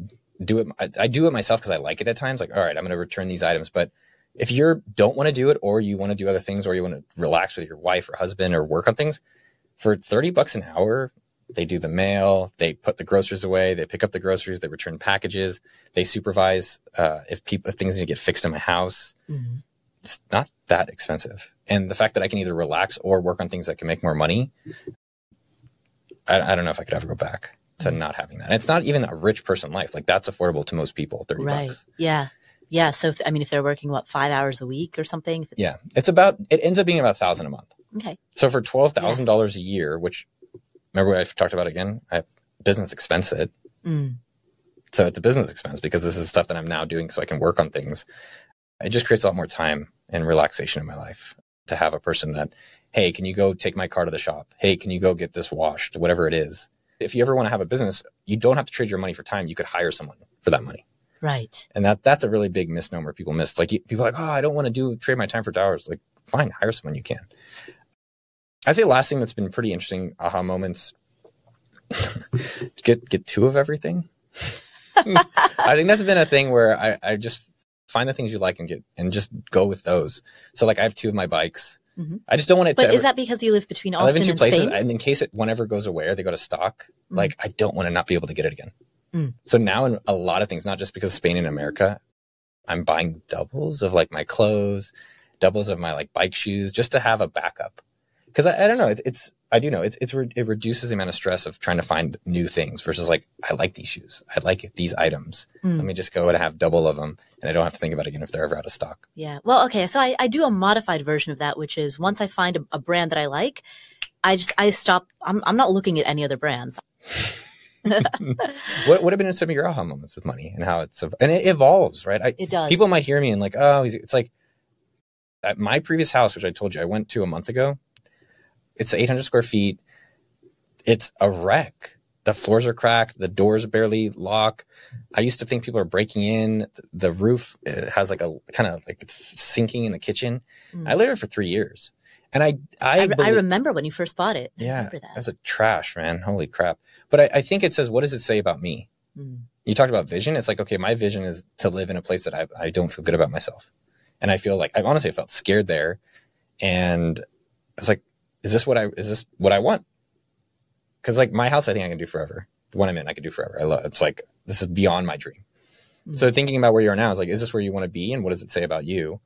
do it. I, I do it myself because I like it at times. Like, all right, I'm going to return these items. But if you don't want to do it, or you want to do other things, or you want to relax with your wife or husband, or work on things, for thirty bucks an hour, they do the mail, they put the groceries away, they pick up the groceries, they return packages, they supervise uh, if people if things need to get fixed in my house. Mhm. It's not that expensive, And the fact that I can either relax or work on things that can make more money, I, I don't know if I could ever go back to Mm. not having that. And it's not even a rich person life. Like that's affordable to most people, 30 Right. bucks. Yeah. Yeah. So, if, I mean, if they're working, what, five hours a week or something? It's- Yeah. It's about, it ends up being about a thousand a month. Okay. So for $12,000 a year, which remember what I've talked about again? I business expense it. Mm. So it's a business expense because this is stuff that I'm now doing so I can work on things. It just creates a lot more time and relaxation in my life to have a person that, hey, can you go take my car to the shop? Hey, can you go get this washed? Whatever it is. If you ever want to have a business, you don't have to trade your money for time. You could hire someone for that money. Right. And that that's a really big misnomer people miss. Like people are like, oh, I don't want to do trade my time for dollars. Like, fine, hire someone you can. I'd say last thing that's been pretty interesting aha moments. get get two of everything. I think that's been a thing where I, I just find the things you like and get and just go with those. So like I have two of my bikes. Mhm. I just don't want it But to. is ever, that because you live between I live Austin in two places, Spain? and in case it one ever goes away or they go to stock, Mm. like I don't want to not be able to get it again. Mm. So now in a lot of things, not just because of Spain and America, I'm buying doubles of like my clothes, doubles of my like bike shoes, just to have a backup. Because I, I don't know, it, it's I do know it's it's re- it reduces the amount of stress of trying to find new things versus like I like these shoes, I like these items. Mm. Let me just go and have double of them, and I don't have to think about it again if they're ever out of stock. Yeah. Well, okay. So I, I do a modified version of that, which is once I find a, a brand that I like, I just, I stop. I'm, I'm not looking at any other brands. What what have been some of your aha moments with money and how it's and it evolves, right? I, It does. people might hear me and like, oh, it's like at my previous house, which I told you I went to a month ago. It's 800 square feet. It's a wreck. The floors are cracked. The doors barely lock. I used to think people are breaking in. The roof has like a kind of like it's sinking in the kitchen. Mm. I lived there for three years, and I I, I, re- I remember when you first bought it. I yeah, remember that. that's a trash, man. Holy crap! But I, I think it says, what does it say about me? Mm. you talked about vision. It's like, okay, my vision is to live in a place that I, I don't feel good about myself. And I feel like I honestly felt scared there. And I was like, is this what I, is this what I want? Cause like my house, I think I can do forever. The one I'm in, I can do forever. I love, it's like, this is beyond my dream. Mhm. So thinking about where you are now is like, is this where you want to be? And what does it say about you?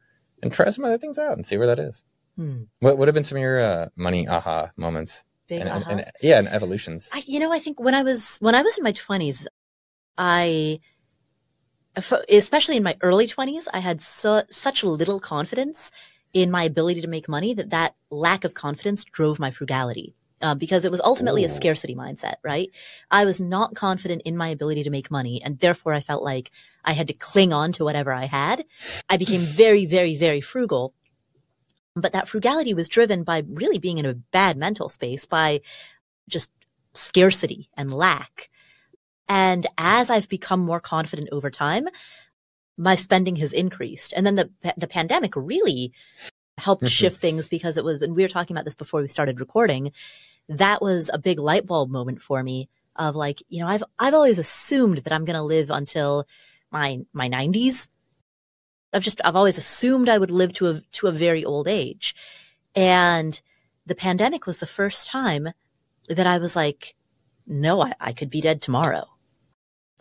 And try some other things out and see where that is. Hmm. What would have been some of your uh, money aha moments? Big And, and- and- yeah, and evolutions. I, you know, I think when I was when I was in my twenties, I especially in my early twenties, I had so, such little confidence in my ability to make money that that lack of confidence drove my frugality. Uh, because it was ultimately a scarcity mindset, right? I was not confident in my ability to make money, and therefore I felt like I had to cling on to whatever I had. I became very, very, very frugal. But that frugality was driven by really being in a bad mental space, by just scarcity and lack. And as I've become more confident over time, my spending has increased. And then the the pandemic really helped Mhm. shift things because it was, and we were talking about this before we started recording. That was a big light bulb moment for me of like, you know, I've I've always assumed that I'm going to live until my my 90s. I've just I've always assumed I would live to a to a very old age. And the pandemic was the first time that I was like, no, I, I could be dead tomorrow.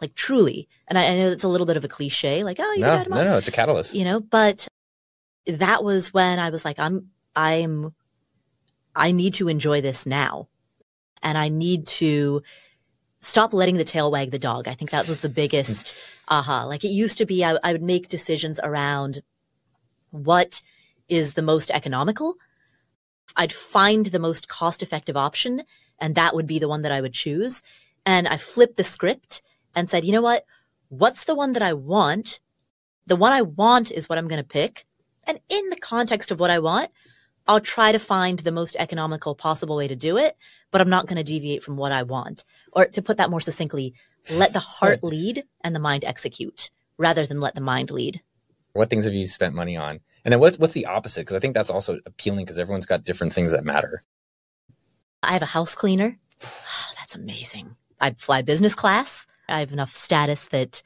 Like truly. And I, I know it's a little bit of a cliche, like, oh, you No, no, no, it's a catalyst. you know but that was when i was like i'm i'm i need to enjoy this now and i need to stop letting the tail wag the dog i think that was the biggest aha like it used to be I, I would make decisions around what is the most economical i'd find the most cost effective option and that would be the one that i would choose and i flipped the script and said you know what what's the one that i want the one I want is what I'm going to pick. And in the context of what I want, I'll try to find the most economical possible way to do it, but I'm not going to deviate from what I want. Or to put that more succinctly, let the heart lead and the mind execute rather than let the mind lead. what things have you spent money on and then what's what's the opposite because i think that's also appealing because everyone's got different things that matter I have a house cleaner. That's amazing. I fly business class. I have enough status that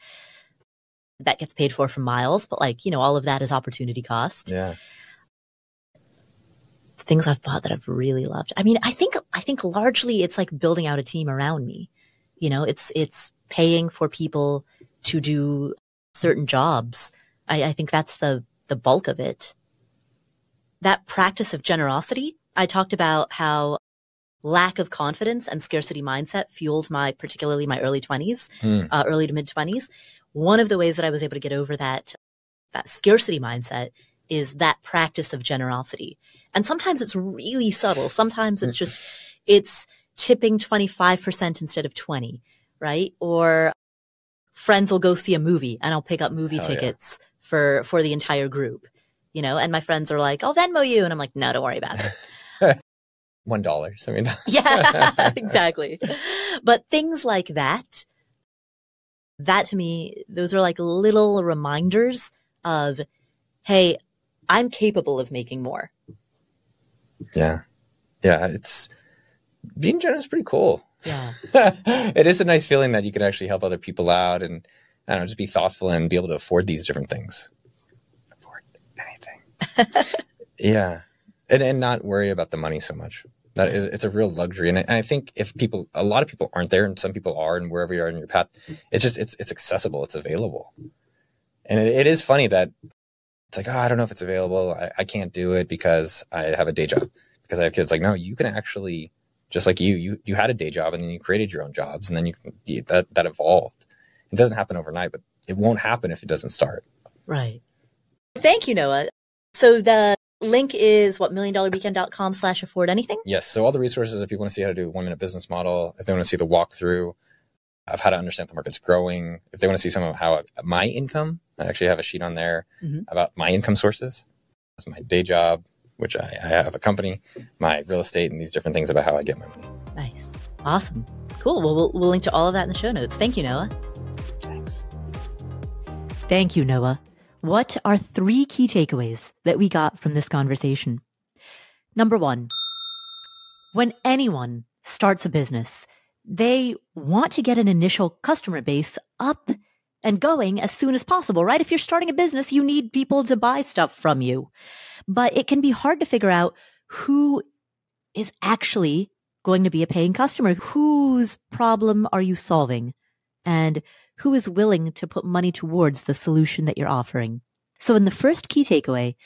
that gets paid for from miles, but like, you know, all of that is opportunity cost. yeah things I've bought that I've really loved. I mean, I think I think largely it's like building out a team around me. You know, it's it's paying for people to do certain jobs. I, I think that's the the bulk of it. that practice of generosity. I talked about how lack of confidence and scarcity mindset fueled my, particularly my early 20s, Mm. uh, early to mid 20s. One of the ways that I was able to get over that, that scarcity mindset is that practice of generosity. And sometimes it's really subtle. Sometimes it's just, it's tipping 25% instead of 20, right? Or friends will go see a movie and I'll pick up movie Hell yeah. tickets for, for the entire group, you know, and my friends are like, I'll Venmo you. And I'm like, no, don't worry about it. One dollar. So I mean, Yeah, exactly. But things like that, that to me, those are like little reminders of, Hey, I'm capable of making more. yeah, yeah. It's being generous. is Pretty cool. Yeah. it is a nice feeling that you can actually help other people out and I don't know, just be thoughtful and be able to afford these different things. Afford anything. yeah. And and not worry about the money so much. That is, it's a real luxury. And I, and I think if people, a lot of people aren't there and some people are and wherever you are in your path, it's just, it's, it's accessible. It's available. And it, it is funny that it's like, oh, I don't know if it's available. I, I can't do it because I have a day job because I have kids. Like, no, you can actually, just like you, you, you had a day job and then you created your own jobs and then you can, that, that evolved. It doesn't happen overnight, but it won't happen if it doesn't start. Right. Thank you, Noah. So the link is what milliondollarweekend.com slash afford anything. Yes. So all the resources, if you want to see how to do a one minute business model, if they want to see the walkthrough of how to understand the market's growing, if they want to see some of how my income, I actually have a sheet on there Mhm. about my income sources. That's my day job, which I, I have a company, my real estate, and these different things about how I get my money. Nice. Awesome. Cool. Well, we'll, we'll link to all of that in the show notes. Thank you, Noah. Thanks. Thank you, Noah. What are three key takeaways that we got from this conversation? Number one, when anyone starts a business, they want to get an initial customer base up and going as soon as possible, right? If you're starting a business, you need people to buy stuff from you. But it can be hard to figure out who is actually going to be a paying customer. Whose problem are you solving? And who is willing to put money towards the solution that you're offering. So in the first key takeaway,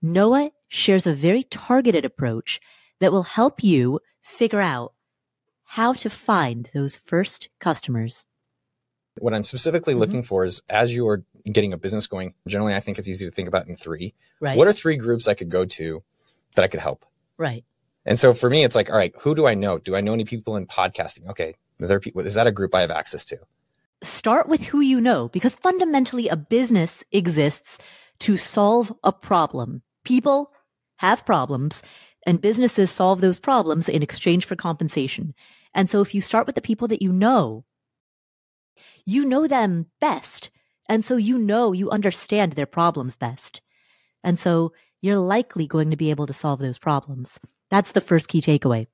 Noah shares a very targeted approach that will help you figure out how to find those first customers. What I'm specifically Mhm. looking for is as you are getting a business going, generally, I think it's easy to think about in three. Right. What are three groups I could go to that I could help? right. And so for me, it's like, all right, who do I know? Do I know any people in podcasting? Okay. Are there is that a group I have access to? Start with who you know because fundamentally a business exists to solve a problem. People have problems and businesses solve those problems in exchange for compensation. And so if you start with the people that you know, you know them best. And so you know you understand their problems best. And so you're likely going to be able to solve those problems. That's the first key takeaway.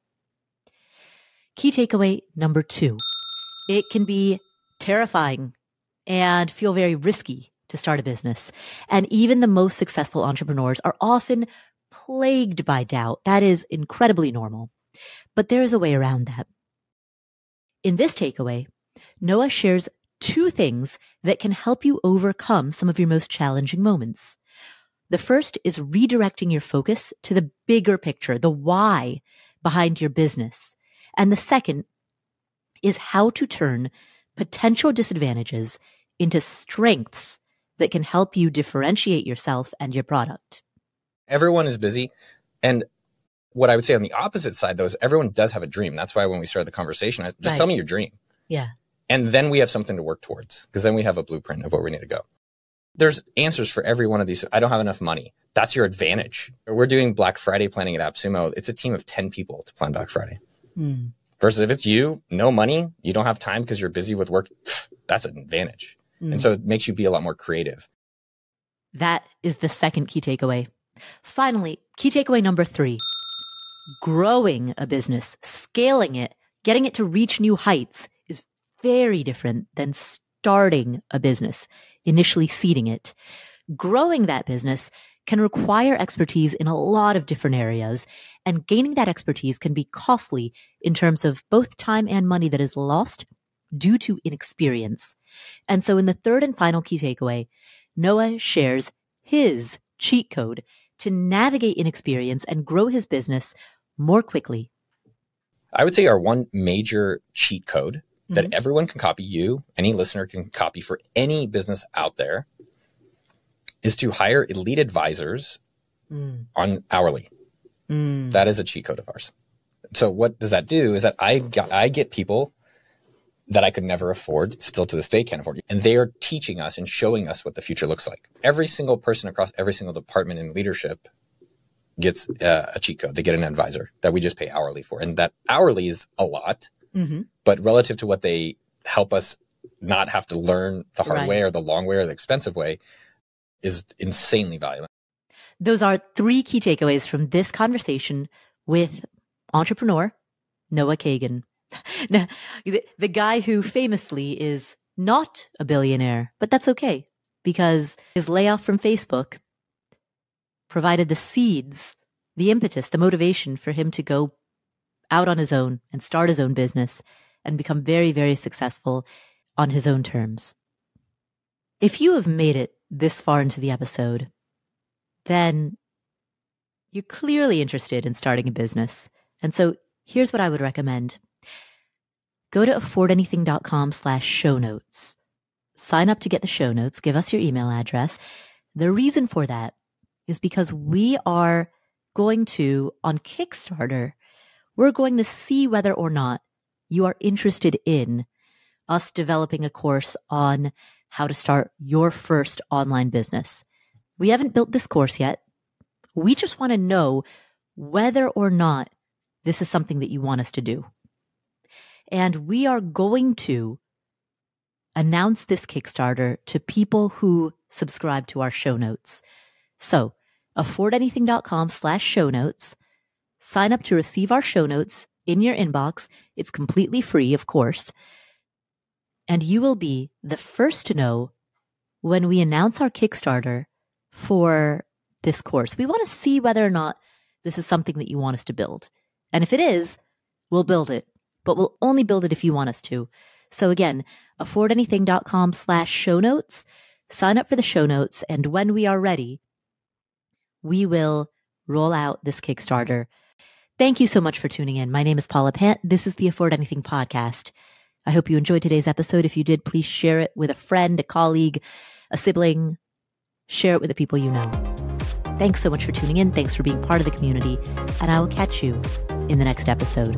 Key takeaway number two. It can be terrifying and feel very risky to start a business. And even the most successful entrepreneurs are often plagued by doubt. That is incredibly normal. But there is a way around that. In this takeaway, Noah shares two things that can help you overcome some of your most challenging moments. The first is redirecting your focus to the bigger picture, the why behind your business. And the second is how to turn potential disadvantages into strengths that can help you differentiate yourself and your product. Everyone is busy. And what I would say on the opposite side, though, is everyone does have a dream. That's why when we started the conversation, I, just Right. tell me your dream. Yeah. And then we have something to work towards because then we have a blueprint of where we need to go. There's answers for every one of these. I don't have enough money. That's your advantage. We're doing Black Friday planning at AppSumo. It's a team of 10 people to plan Black Friday. Hmm. Versus if it's you, no money, you don't have time because you're busy with work. That's an advantage. Mm. And so it makes you be a lot more creative. That is the second key takeaway. Finally, key takeaway number three growing a business, scaling it, getting it to reach new heights is very different than starting a business, initially seeding it. Growing that business can require expertise in a lot of different areas, and gaining that expertise can be costly in terms of both time and money that is lost due to inexperience. And so in the third and final key takeaway, Noah shares his cheat code to navigate inexperience and grow his business more quickly? I would say our one major cheat code that mm-hmm. everyone can copy you, any listener can copy for any business out there is to hire elite advisors mm. on hourly. Mm. That is a cheat code of ours. So what does that do is that I got, I get people that I could never afford, still to this day can't afford. And they are teaching us and showing us what the future looks like. Every single person across every single department in leadership gets uh, a cheat code. They get an advisor that we just pay hourly for. And that hourly is a lot, mm-hmm. but relative to what they help us not have to learn the hard right. way or the long way or the expensive way is insanely valuable. Those are three key takeaways from this conversation with entrepreneur Noah Kagan. Now, the, the guy who famously is not a billionaire, but that's okay because his layoff from Facebook provided the seeds, the impetus, the motivation for him to go out on his own and start his own business and become very, very successful on his own terms. If you have made it this far into the episode, then you're clearly interested in starting a business. And so here's what I would recommend. Go to affordanything.com slash show notes. Sign up to get the show notes. Give us your email address. The reason for that is because we are going to, on Kickstarter, we're going to see whether or not you are interested in us developing a course on how to start your first online business. We haven't built this course yet. We just want to know whether or not this is something that you want us to do. And we are going to announce this Kickstarter to people who subscribe to our show notes. So affordanything.com slash show notes. Sign up to receive our show notes in your inbox. It's completely free, of course. And you will be the first to know when we announce our Kickstarter for this course. We want to see whether or not this is something that you want us to build. And if it is, we'll build it, but we'll only build it if you want us to. So again, affordanything.com slash show notes. Sign up for the show notes. And when we are ready, we will roll out this Kickstarter. Thank you so much for tuning in. My name is Paula Pant. This is the Afford Anything podcast. I hope you enjoyed today's episode. If you did, please share it with a friend, a colleague, a sibling. Share it with the people you know. Thanks so much for tuning in. Thanks for being part of the community. And I will catch you in the next episode.